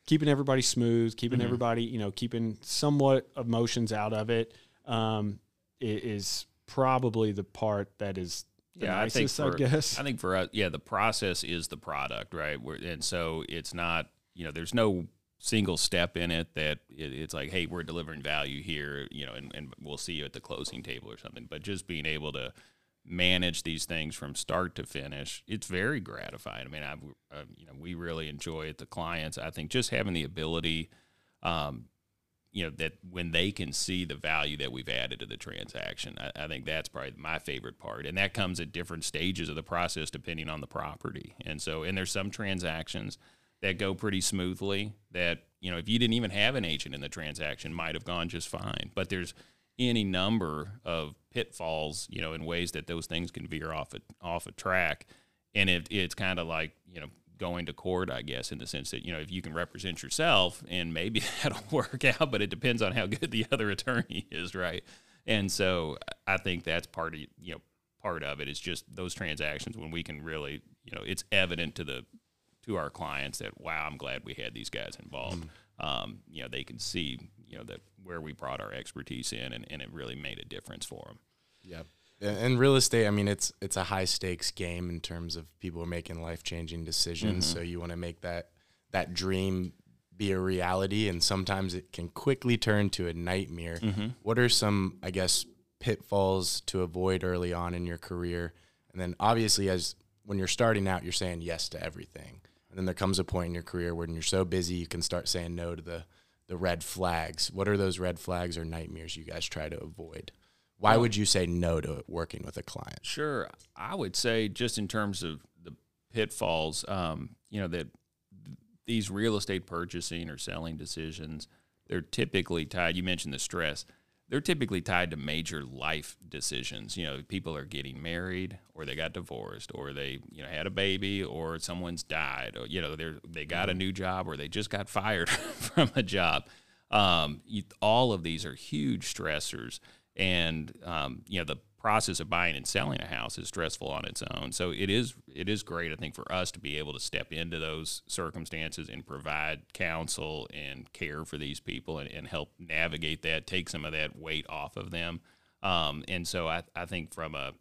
keeping everybody smooth, keeping mm-hmm. everybody, you know, keeping somewhat emotions out of it, um, is probably the part that is the yeah, I think for, I guess. I think for us, yeah, the process is the product, right? We're, and so it's not, you know, there's no single step in it that it, it's like, hey, we're delivering value here, you know, and, and we'll see you at the closing table or something. But just being able to manage these things from start to finish, it's very gratifying. I mean, I, uh, you know, we really enjoy it. The clients, I think, just having the ability. Um, you know that when they can see the value that we've added to the transaction I, I think that's probably my favorite part. And that comes at different stages of the process depending on the property. And so and there's some transactions that go pretty smoothly that you know if you didn't even have an agent in the transaction might have gone just fine. But there's any number of pitfalls you know in ways that those things can veer off a, off a track. And it, it's kind of like you know going to court i guess in the sense that you know if you can represent yourself and maybe that'll work out but it depends on how good the other attorney is right? And so i think that's part of you know part of it. Is just those transactions when we can really you know it's evident to the to our clients that wow i'm glad we had these guys involved. Um, you know they can see you know that where we brought our expertise in and, and it really made a difference for them Yep. And real estate, I mean, it's it's a high stakes game in terms of people are making life changing decisions. Mm-hmm. So you want to make that that dream be a reality, and sometimes it can quickly turn to a nightmare. Mm-hmm. What are some, I guess, pitfalls to avoid early on in your career? And then obviously, as when you're starting out, you're saying yes to everything, and then there comes a point in your career when you're so busy you can start saying no to the the red flags. What are those red flags or nightmares you guys try to avoid? Why would you say no to working with a client? Sure. I would say just in terms of the pitfalls, um, you know, that these real estate purchasing or selling decisions, they're typically tied. You mentioned the stress. They're typically tied to major life decisions. You know, people are getting married, or they got divorced, or they you know had a baby, or someone's died, or you know they're, they got a new job, or they just got fired from a job. Um, you, all of these are huge stressors, and um, you know the process of buying and selling a house is stressful on its own. So it is it is great, I think, for us to be able to step into those circumstances and provide counsel and care for these people and, and help navigate that, take some of that weight off of them. Um, and so I, I think from a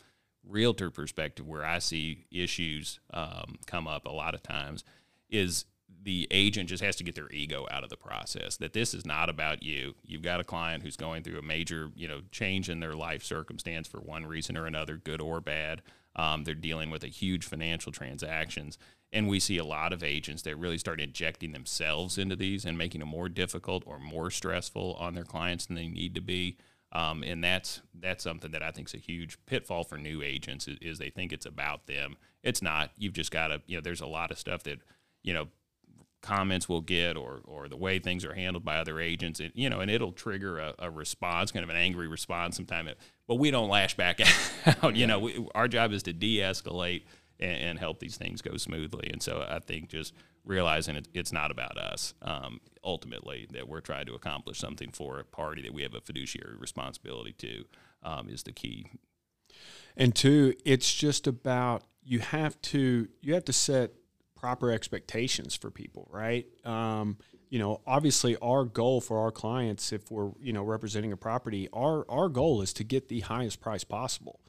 realtor perspective, where I see issues um, come up a lot of times, is the agent just has to get their ego out of the process that this is not about you you've got a client who's going through a major you know change in their life circumstance for one reason or another good or bad um, they're dealing with a huge financial transactions and we see a lot of agents that really start injecting themselves into these and making them more difficult or more stressful on their clients than they need to be um, and that's that's something that I think is a huge pitfall for new agents is, is they think it's about them. It's not. You've just got to you know. There's a lot of stuff that you know comments we'll get or or the way things are handled by other agents and you know and it'll trigger a, a response kind of an angry response sometime but we don't lash back out you know we, our job is to de-escalate and, and, help these things go smoothly and so i think just realizing it, it's not about us um, ultimately that we're trying to accomplish something for a party that we have a fiduciary responsibility to um, is the key. And two it's just about you have to you have to set proper expectations for people, right? Um, you know, obviously, our goal for our clients, if we're you know representing a property, our our goal is to get the highest price possible.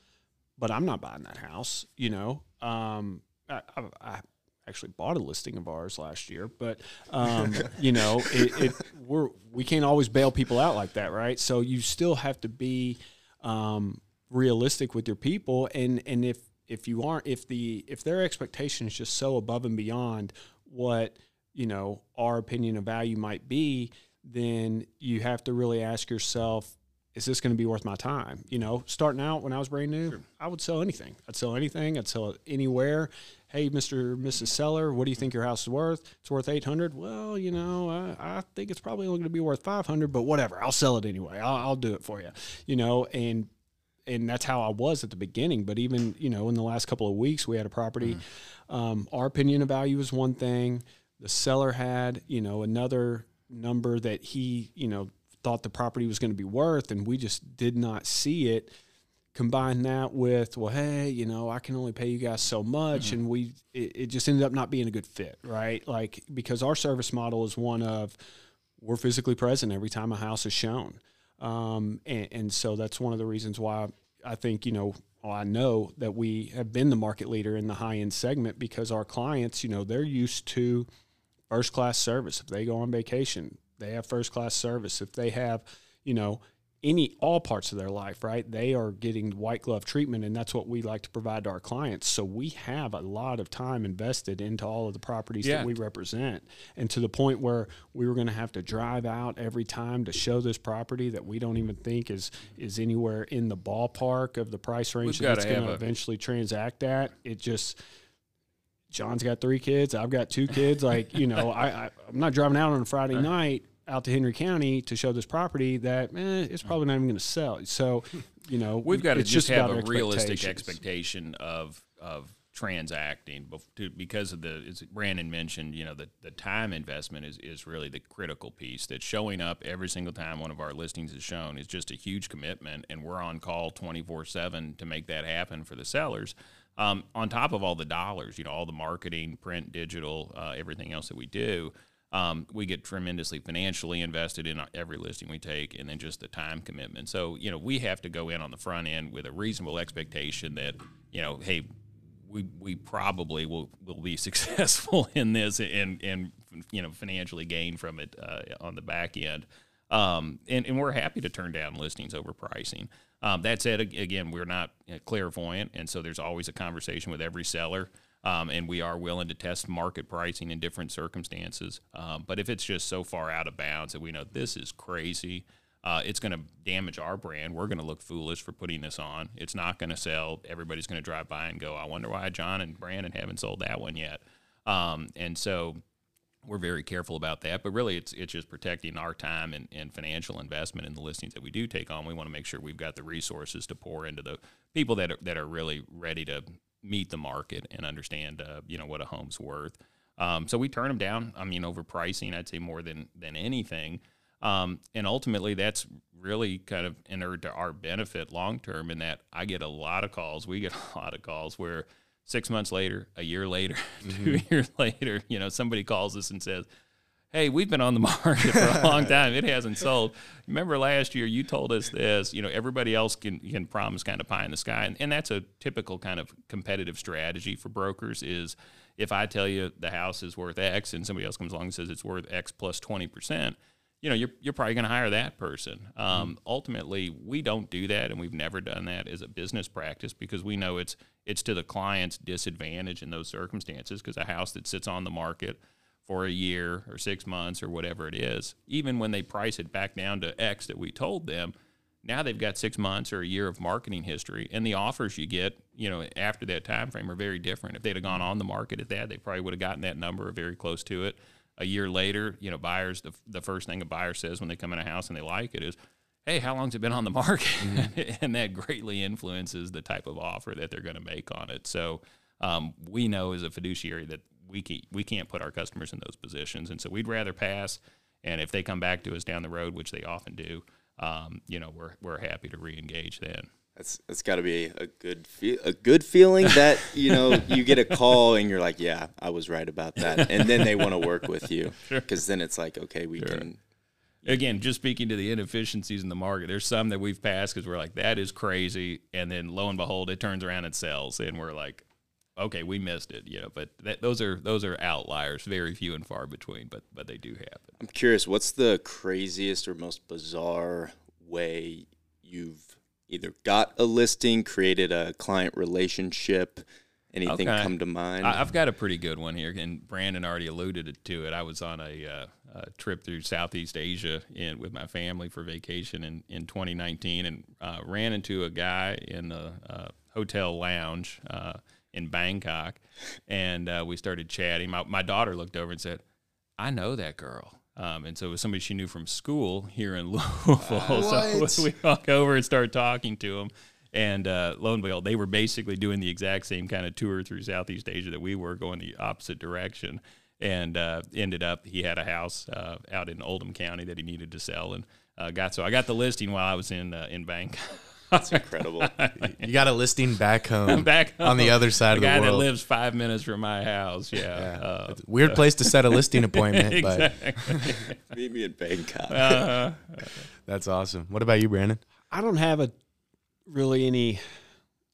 But I'm not buying that house. You know, um, I, I, I, actually bought a listing of ours last year, but um, you know, it, it, we're we can't always bail people out like that, right? So you still have to be um, realistic with your people, and and if if you aren't if the if their expectation is just so above and beyond what you know our opinion of value might be then you have to really ask yourself is this going to be worth my time? You know starting out when i was brand new sure. i would sell anything. I'd sell anything. I'd sell it anywhere. Hey mr mrs seller what do you think your house is worth? It's worth 800 well you know i, I think it's probably only going to be worth 500 but whatever. I'll sell it anyway. I'll, I'll do it for you you know and and that's how I was at the beginning. But even you know, in the last couple of weeks, we had a property. Mm-hmm. Um, our opinion of value is one thing. The seller had you know another number that he you know thought the property was going to be worth, and we just did not see it. Combine that with well, hey, you know, I can only pay you guys so much, mm-hmm. and we it, it just ended up not being a good fit, right? Like because our service model is one of we're physically present every time a house is shown. Um, and, and, so that's one of the reasons why I think, you know, well, I know that we have been the market leader in the high end segment because our clients, you know, they're used to first class service. If they go on vacation, they have first class service. If they have, you know, any all parts of their life, right? They are getting white glove treatment, and that's what we like to provide to our clients. So we have a lot of time invested into all of the properties yeah. that we represent, and to the point where we were going to have to drive out every time to show this property that we don't even think is is anywhere in the ballpark of the price range We've that's going to eventually transact at. It just Jon's got three kids. I've got two kids. Like you know, I, I am not driving out on a Friday night out to Henry County to show this property that eh, it's probably not even going to sell. So, you know, we've got to just, just have a realistic expectation of of transacting because of the as Brandon mentioned, you know, the, the time investment is, is really the critical piece that showing up every single time one of our listings is shown is just a huge commitment and we're on call 24 7 to make that happen for the sellers. Um, on top of all the dollars, you know, all the marketing, print, digital, uh, everything else that we do, um, we get tremendously financially invested in every listing we take, and then just the time commitment. So you know we have to go in on the front end with a reasonable expectation that you know, hey, we we probably will will be successful in this and and you know financially gain from it uh, on the back end. Um, and, and we're happy to turn down listings over pricing. Um, that said, again, we're not clairvoyant, and so there's always a conversation with every seller. Um, and we are willing to test market pricing in different circumstances. Um, but if it's just so far out of bounds that we know this is crazy, uh, it's going to damage our brand. We're going to look foolish for putting this on. It's not going to sell. Everybody's going to drive by and go, I wonder why Jon and Brandon haven't sold that one yet. Um, and so we're very careful about that. But really, it's it's just protecting our time and, and financial investment in the listings that we do take on. We want to make sure we've got the resources to pour into the people that are, that are really ready to meet the market and understand, uh, you know, what a home's worth. Um, so we turn them down. I mean, over pricing, I'd say more than than anything. Um, and ultimately, that's really kind of entered to our benefit long term. In that, I get a lot of calls. We get a lot of calls where six months later, a year later, mm-hmm. two years later, you know, somebody calls us and says, hey, we've been on the market for a long time. It hasn't sold. Remember last year you told us this. You know, everybody else can can promise kind of pie in the sky, and, and that's a typical kind of competitive strategy for brokers. Is if I tell you the house is worth X, and somebody else comes along and says it's worth X plus plus twenty percent. You know, you're, you're probably going to hire that person. Um, mm-hmm. Ultimately, we don't do that, and we've never done that as a business practice because we know it's it's to the client's disadvantage in those circumstances. Because a house that sits on the market for a year or six months or whatever it is, even when they price it back down to X that we told them, now they've got six months or a year of marketing history, and the offers you get, you know, after that time frame are very different. If they'd have gone on the market at that, they probably would have gotten that number or very close to it. a year later, you know, buyers the the first thing a buyer says when they come in a house and they like it is, "Hey, how long's it been on the market?" Mm-hmm. and that greatly influences the type of offer that they're going to make on it. So um, we know as a fiduciary that we can't, we can't put our customers in those positions, and so we'd rather pass. And if they come back to us down the road, which they often do, um, you know, we're we're happy to reengage then. That's that's got to be a good fe- a good feeling that you know you get a call and you're like, yeah, I was right about that, and then they want to work with you because sure. then it's like, okay, we sure. can. Again, just speaking to the inefficiencies in the market, there's some that we've passed because we're like, that is crazy, and then lo and behold, it turns around and sells, and we're like, okay, we missed it, you know. But that, those are those are outliers, very few and far between, but but they do happen. I'm curious, what's the craziest or most bizarre way you've either got a listing, created a client relationship? Anything okay. come to mind? I've got a pretty good one here, and Brandon already alluded to it. I was on a, uh, a trip through Southeast Asia in, with my family for vacation in, in 2019, and uh, ran into a guy in the uh, hotel lounge uh, in Bangkok, and uh, we started chatting. My, my daughter looked over and said, "I know that girl." Um, and so it was somebody she knew from school here in Louisville. so we walk over and start talking to him. And uh, lo and behold, they were basically doing the exact same kind of tour through Southeast Asia that we were, going the opposite direction. And uh, ended up, he had a house uh, out in Oldham County that he needed to sell, and uh, got so I got the listing while I was in uh, in Bangkok. That's incredible. you got a listing back home, back home. on the other side the of the world. guy that lives five minutes from my house. Yeah, yeah. Uh, weird place to set a listing appointment, but meet me in Bangkok. Uh-huh. That's awesome. What about you, Brandon? I don't have a really any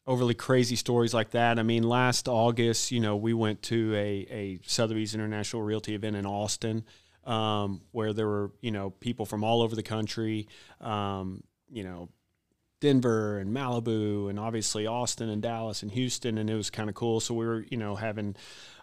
overly crazy stories like that. I mean, last August, you know, we went to a a Sotheby's International Realty event in Austin. Um, where there were, you know, people from all over the country, um, you know, Denver and Malibu and obviously Austin and Dallas and Houston, and it was kind of cool. So we were, you know, having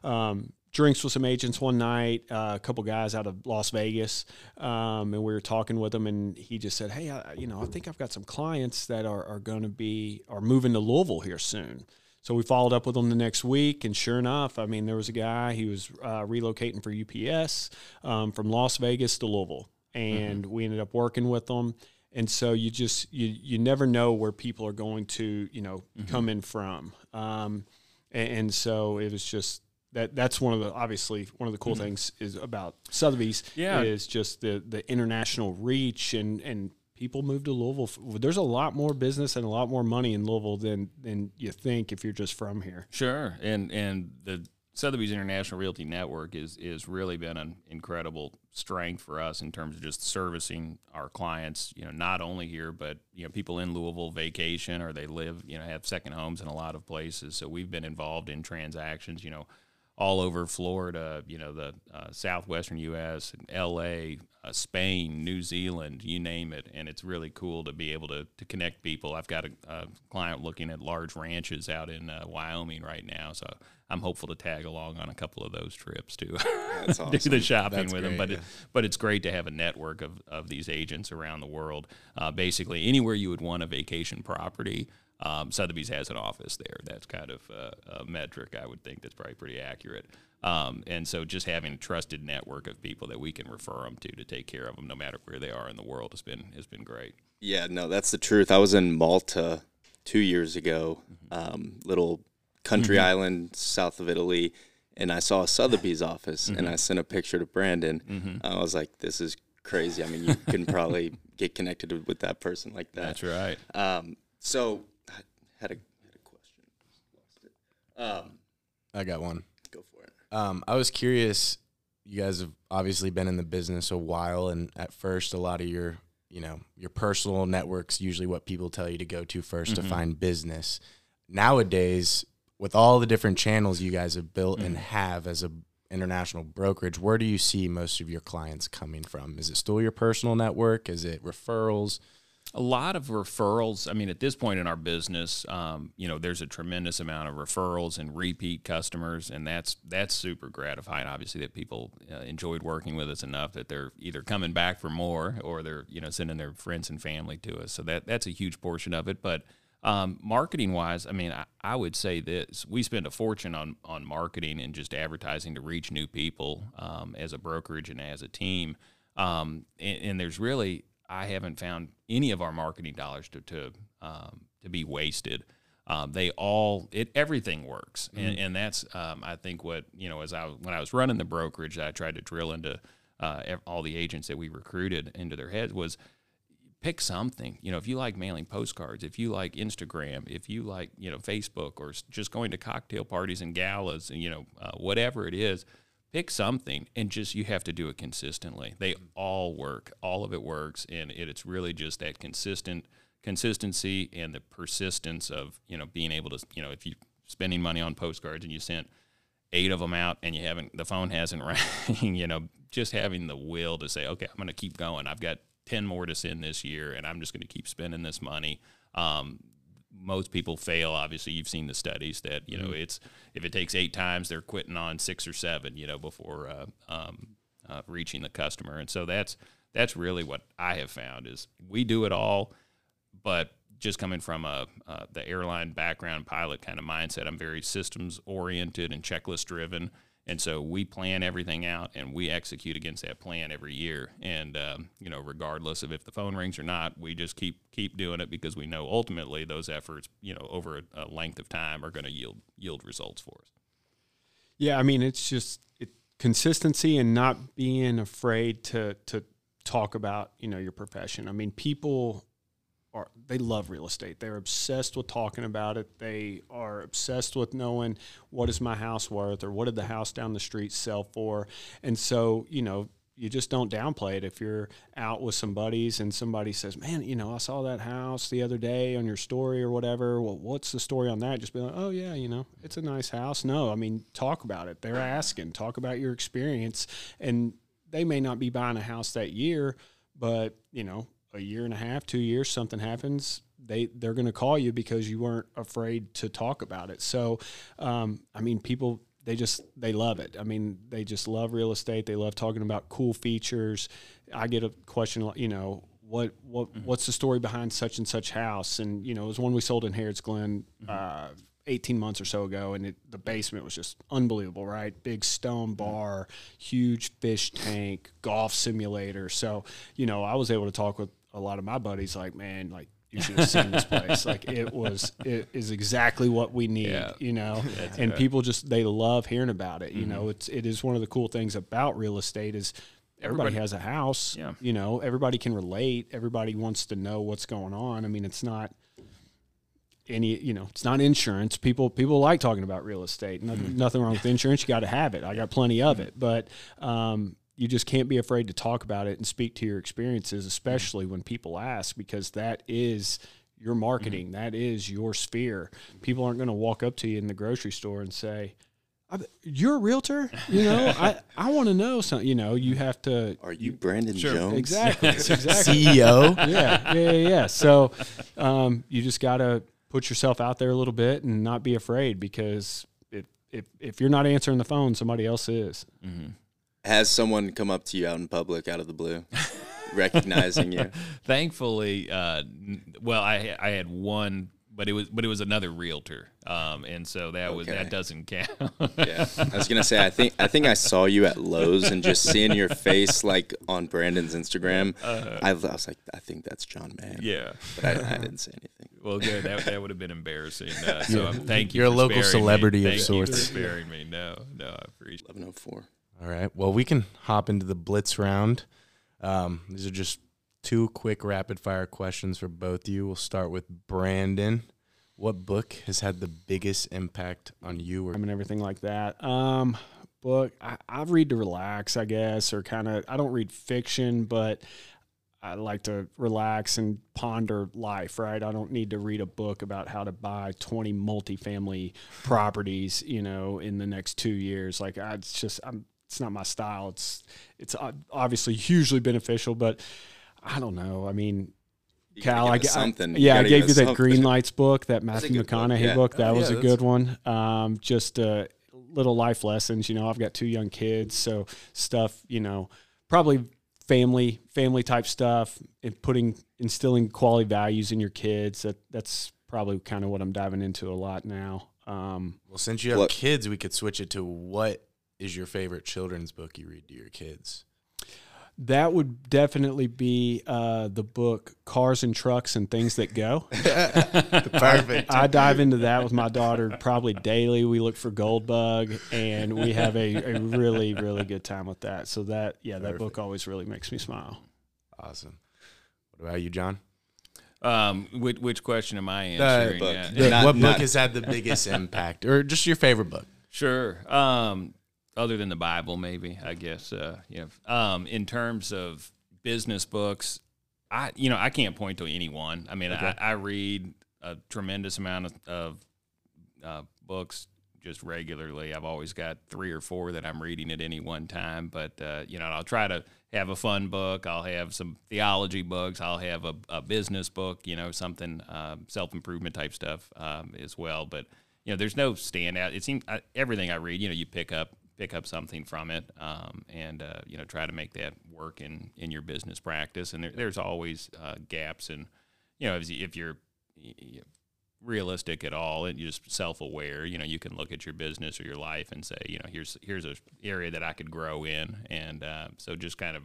um, drinks with some agents one night, uh, a couple guys out of Las Vegas, um, and we were talking with him, and he just said, "Hey, I, you know, I think I've got some clients that are, are going to be are moving to Louisville here soon." So we followed up with him the next week, and sure enough, I mean, there was a guy he was uh, relocating for UPS um, from Las Vegas to Louisville, and mm-hmm. we ended up working with them and so you just you you never know where people are going to you know mm-hmm. come in from um, and, and, so it was just that that's one of the obviously one of the cool mm-hmm. things is about Sotheby's yeah. is just the the international reach and and people move to Louisville. There's a lot more business and a lot more money in Louisville than than you think if you're just from here. Sure, and and the Sotheby's International Realty Network is is really been an incredible strength for us in terms of just servicing our clients. You know, not only here, but you know, people in Louisville vacation or they live, you know, have second homes in a lot of places. So we've been involved in transactions. You know, all over Florida, you know, the uh, southwestern U.S., L.A., uh, Spain, New Zealand, you name it. And it's really cool to be able to, to connect people. I've got a, a client looking at large ranches out in uh, Wyoming right now. So I'm hopeful to tag along on a couple of those trips to awesome. do the shopping That's with great, them. But, yeah. it, but it's great to have a network of, of these agents around the world. Uh, basically, anywhere you would want a vacation property – um, Sotheby's has an office there. That's kind of a, a metric I would think that's probably pretty accurate. Um, and so just having a trusted network of people that we can refer them to to take care of them, no matter where they are in the world, has been has been great. Yeah, no, that's the truth. I was in Malta two years ago, mm-hmm. um, little country mm-hmm. island south of Italy, and I saw a Sotheby's office, mm-hmm. and I sent a picture to Brandon. Mm-hmm. I was like, "This is crazy." I mean, you can probably get connected with that person like that. That's right. Um, so had a had a question. Lost it. Um, I got one. Go for it. Um, I was curious. You guys have obviously been in the business a while, and at first, a lot of your you know your personal networks usually what people tell you to go to 1st mm-hmm. to find business. Nowadays, with all the different channels you guys have built mm-hmm. and have as a international brokerage, where do you see most of your clients coming from? Is it still your personal network? Is it referrals? A lot of referrals. I mean, at this point in our business, um, you know, there's a tremendous amount of referrals and repeat customers, and that's that's super gratifying. Obviously, that people uh, enjoyed working with us enough that they're either coming back for more or they're you know sending their friends and family to us. So that that's a huge portion of it. But Um, marketing wise, I mean, I, I would say this: we spend a fortune on on marketing and just advertising to reach new people um, as a brokerage and as a team. Um, and, and, there's really, I haven't found any of our marketing dollars to to um, to be wasted. Um, they all it everything works, mm-hmm. and, and, that's um, I think what you know as I when I was running the brokerage, I tried to drill into uh, all the agents that we recruited into their heads was pick something. You know, if you like mailing postcards, if you like Instagram, if you like, you know, Facebook or just going to cocktail parties and galas, and, you know, uh, whatever it is, pick something and just you have to do it consistently. They all work. All of it works and it, it's really just that consistent consistency and the persistence of, you know, being able to, you know, if you're spending money on postcards and you sent eight of them out and you haven't the phone hasn't rang, you know, just having the will to say, okay, I'm going to keep going. I've got 10 more to send this year and I'm just going to keep spending this money. Um, most people fail. Obviously, you've seen the studies that you know mm-hmm. it's if it takes eight times, they're quitting on six or seven. You know before uh, um, uh, reaching the customer, and so that's that's really what I have found is we do it all, but just coming from a uh, the airline background, pilot kind of mindset, I'm very systems oriented and checklist driven. And so we plan everything out and we execute against that plan every year. And um, you know, regardless of if the phone rings or not, we just keep keep doing it because we know ultimately those efforts, you know, over a, a length of time are going to yield yield results for us. Yeah, I mean, it's just it, consistency and not being afraid to to talk about you know your profession. I mean, people are they love real estate. They're obsessed with talking about it. They are obsessed with knowing what is my house worth or what did the house down the street sell for. And so, you know, you just don't downplay it. If you're out with some buddies and somebody says, "Man, you know, I saw that house the other day on your story or whatever." Well, what's the story on that? Just be like, "Oh yeah, you know, it's a nice house." No, I mean, talk about it. They're asking, talk about your experience, and they may not be buying a house that year, but you know, a year and a half, two years, something happens, they they're going to call you because you weren't afraid to talk about it. So, um, I mean, people they just they love it. I mean, they just love real estate. They love talking about cool features. I get a question, you know, what what mm-hmm. what's the story behind such and such house? And you know, it was one we sold in Harrods Glen. Mm-hmm. Uh, 18 months or so ago, and it, the basement was just unbelievable, right? Big stone mm-hmm. bar, huge fish tank, golf simulator. So, you know, I was able to talk with a lot of my buddies like, man, like you should have seen this place. Like it was, it is exactly what we need, yeah. you know. and right. people just they love hearing about it. You mm-hmm. know, it's it is one of the cool things about real estate is everybody, everybody has a house. Yeah. You know, everybody can relate. Everybody wants to know what's going on. I mean, it's not any you know it's not insurance people people like talking about real estate no, mm-hmm. nothing wrong with insurance you got to have it i got plenty of it but um, you just can't be afraid to talk about it and speak to your experiences, especially when people ask, because that is your marketing. Mm-hmm. That is your sphere. People aren't going to walk up to you in the grocery store and say, "You're a realtor." You know, I I want to know something. You know, you have to. Are you Brandon sure. Jones? Exactly. exactly. CEO. Yeah, yeah, yeah. yeah. So, um, you just got to put yourself out there a little bit and not be afraid because if if if you're not answering the phone, somebody else is. Mm-hmm has someone come up to you out in public out of the blue recognizing you? Thankfully uh, well i i had one but it was but it was another realtor. Um, and so that okay. was that doesn't count. Yeah. I was gonna say i think i think i saw you at lowes and just seeing your face like on brandon's instagram. Uh, I, I, was like i think that's jon mand. Yeah. But i, I didn't say anything. Well good. That, that would have been embarrassing uh, so yeah. thank you you're a local celebrity me. of thank sorts you for sparing me. No no i appreciate 1104 all right. Well, we can hop into the blitz round. Um, these are just two quick rapid fire questions for both of you. We'll start with Brandon. What book has had the biggest impact on you? Or- I mean, everything like that. Um, book I, I read to relax, I guess, or kind of. I don't read fiction, but I like to relax and ponder life, right? I don't need to read a book about how to buy 20 multifamily properties, you know, in the next two years. Like, I, it's just, I'm it's not my style. It's it's obviously hugely beneficial, but I don't know. I mean, you Cal, I, something. I, yeah, I gave you that Green Lights book, that Matthew McConaughey book. Yeah. book. That oh, was yeah, a good one. Um, just uh, little life lessons. You know, I've got two young kids, so stuff. You know, probably family family type stuff and putting instilling quality values in your kids. That that's probably kind of what I'm diving into a lot now. Um, Well, since you have What- kids, we could switch it to what is your favorite children's book you read to your kids? that would definitely be uh, the book Cars and Trucks and Things That Go. Perfect. I dive into that with my daughter probably daily. We look for gold bug and we have a, a really, really good time with that. So that, yeah, that book always really makes me smile. awesome. What about you, Jon? Um, which, which question am I Uh, answering? book. Yeah. The- Not- what not- book has had the biggest impact, or just your favorite book? Sure. Um, other than the Bible, maybe I guess. Uh, you know, um, in terms of business books, I you know I can't point to any one. I mean, I, I read a tremendous amount of, of uh, books just regularly. I've always got three or four that I'm reading at any one time. But uh, you know, I'll try to have a fun book. I'll have some theology books. I'll have a, a business book. You know, something um, self improvement type stuff um, as well. But you know, there's no standout. It seems I, everything I read, you know, you pick up pick up something from it, um, and uh, you know, try to make that work in in your business practice. And there, there's always uh, gaps, and you know, if, if you're realistic at all and just self-aware you know you can look at your business or your life and say you know here's here's a area that i could grow in and uh, so just kind of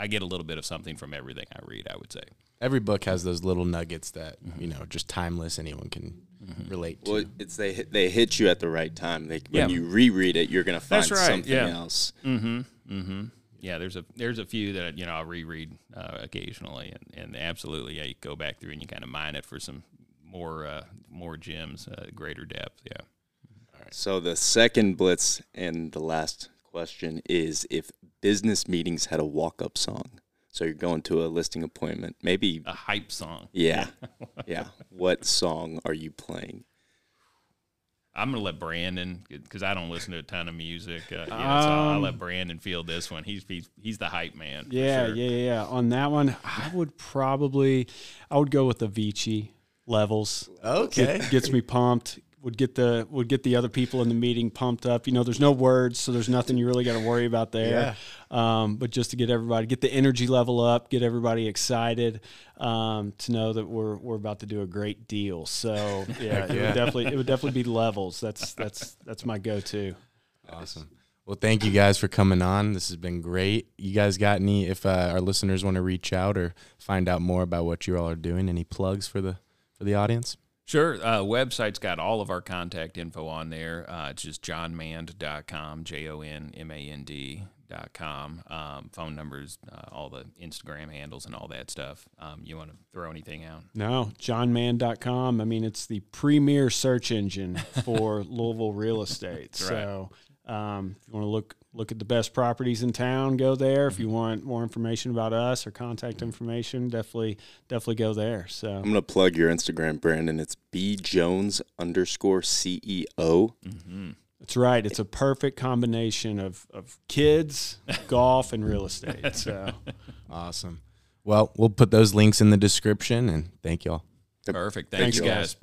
i get a little bit of something from everything i read i would say Every book has those little nuggets that you know, just timeless. Anyone can relate to. Well, it's they hit, they hit you at the right time. They, Yeah. When you reread it, you're gonna find right, something yeah. else. mm-hmm mm-hmm yeah there's a there's a few that you know i'll reread uh, occasionally and, and absolutely yeah you go back through and you kind of mine it for some more uh, more gems uh, greater depth yeah All right. So the second blitz and the last question is if business meetings had a walk-up song. So you're going to a listing appointment, maybe. a hype song Yeah, yeah. What song are you playing? I'm gonna let Brandon because I don't listen to a ton of music. Uh, you know, so I'll Um, let Brandon feel this one. He's he's, he's the hype man. Yeah, sure. yeah, yeah, yeah. On that one, I would probably, I would go with the Avicii levels. okay. Get, gets me pumped. Would get the would get the other people in the meeting pumped up. You know, there's no words, so there's nothing you really got to worry about there. Um, but just to get everybody, get the energy level up, get everybody excited um, to know that we're we're about to do a great deal. So yeah, it would definitely it would definitely be levels. That's that's that's my go-to. Awesome. Well, thank you guys for coming on. This has been great. You guys got any? If uh, our listeners want to reach out or find out more about what you all are doing, any plugs for the for the audience? Sure. Uh, website's got all of our contact info on there. Uh, it's just jonmand.com, J O N M A N D.com. Um, phone numbers, uh, all the Instagram handles, and all that stuff. Um, you want to throw anything out? No, jonmand.com. I mean, it's the premier search engine for Louisville real estate. So, um, if you want to look look at the best properties in town, go there. If you mm-hmm. want more information about us or contact information, definitely definitely go there. So, I'm gonna plug your Instagram, Brandon. It's b jones underscore E ceo. Mm-hmm. that's right. It's a perfect combination of of kids, golf, and real estate. So, Awesome. Well, we'll put those links in the description, and thank y'all. Perfect. Thanks, you, guys.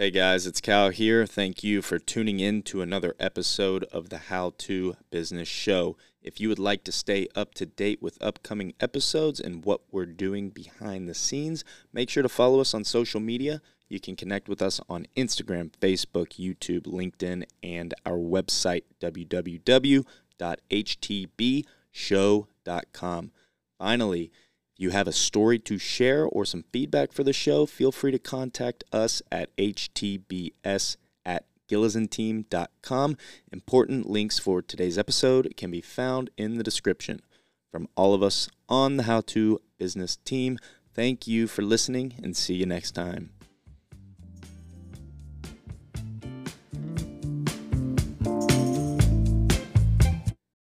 Hey guys, it's Cal here. Thank you for tuning in to another episode of the How to Business Show. If you would like to stay up to date with upcoming episodes and what we're doing behind the scenes, make sure to follow us on social media. You can connect with us on Instagram, Facebook, YouTube, LinkedIn, and our website, www.htbshow.com. Finally, if you have a story to share or some feedback for the show, feel free to contact us at htbs at gillisanteam.com. Important links for today's episode can be found in the description. From all of us on the How To Business team, thank you for listening and see you next time.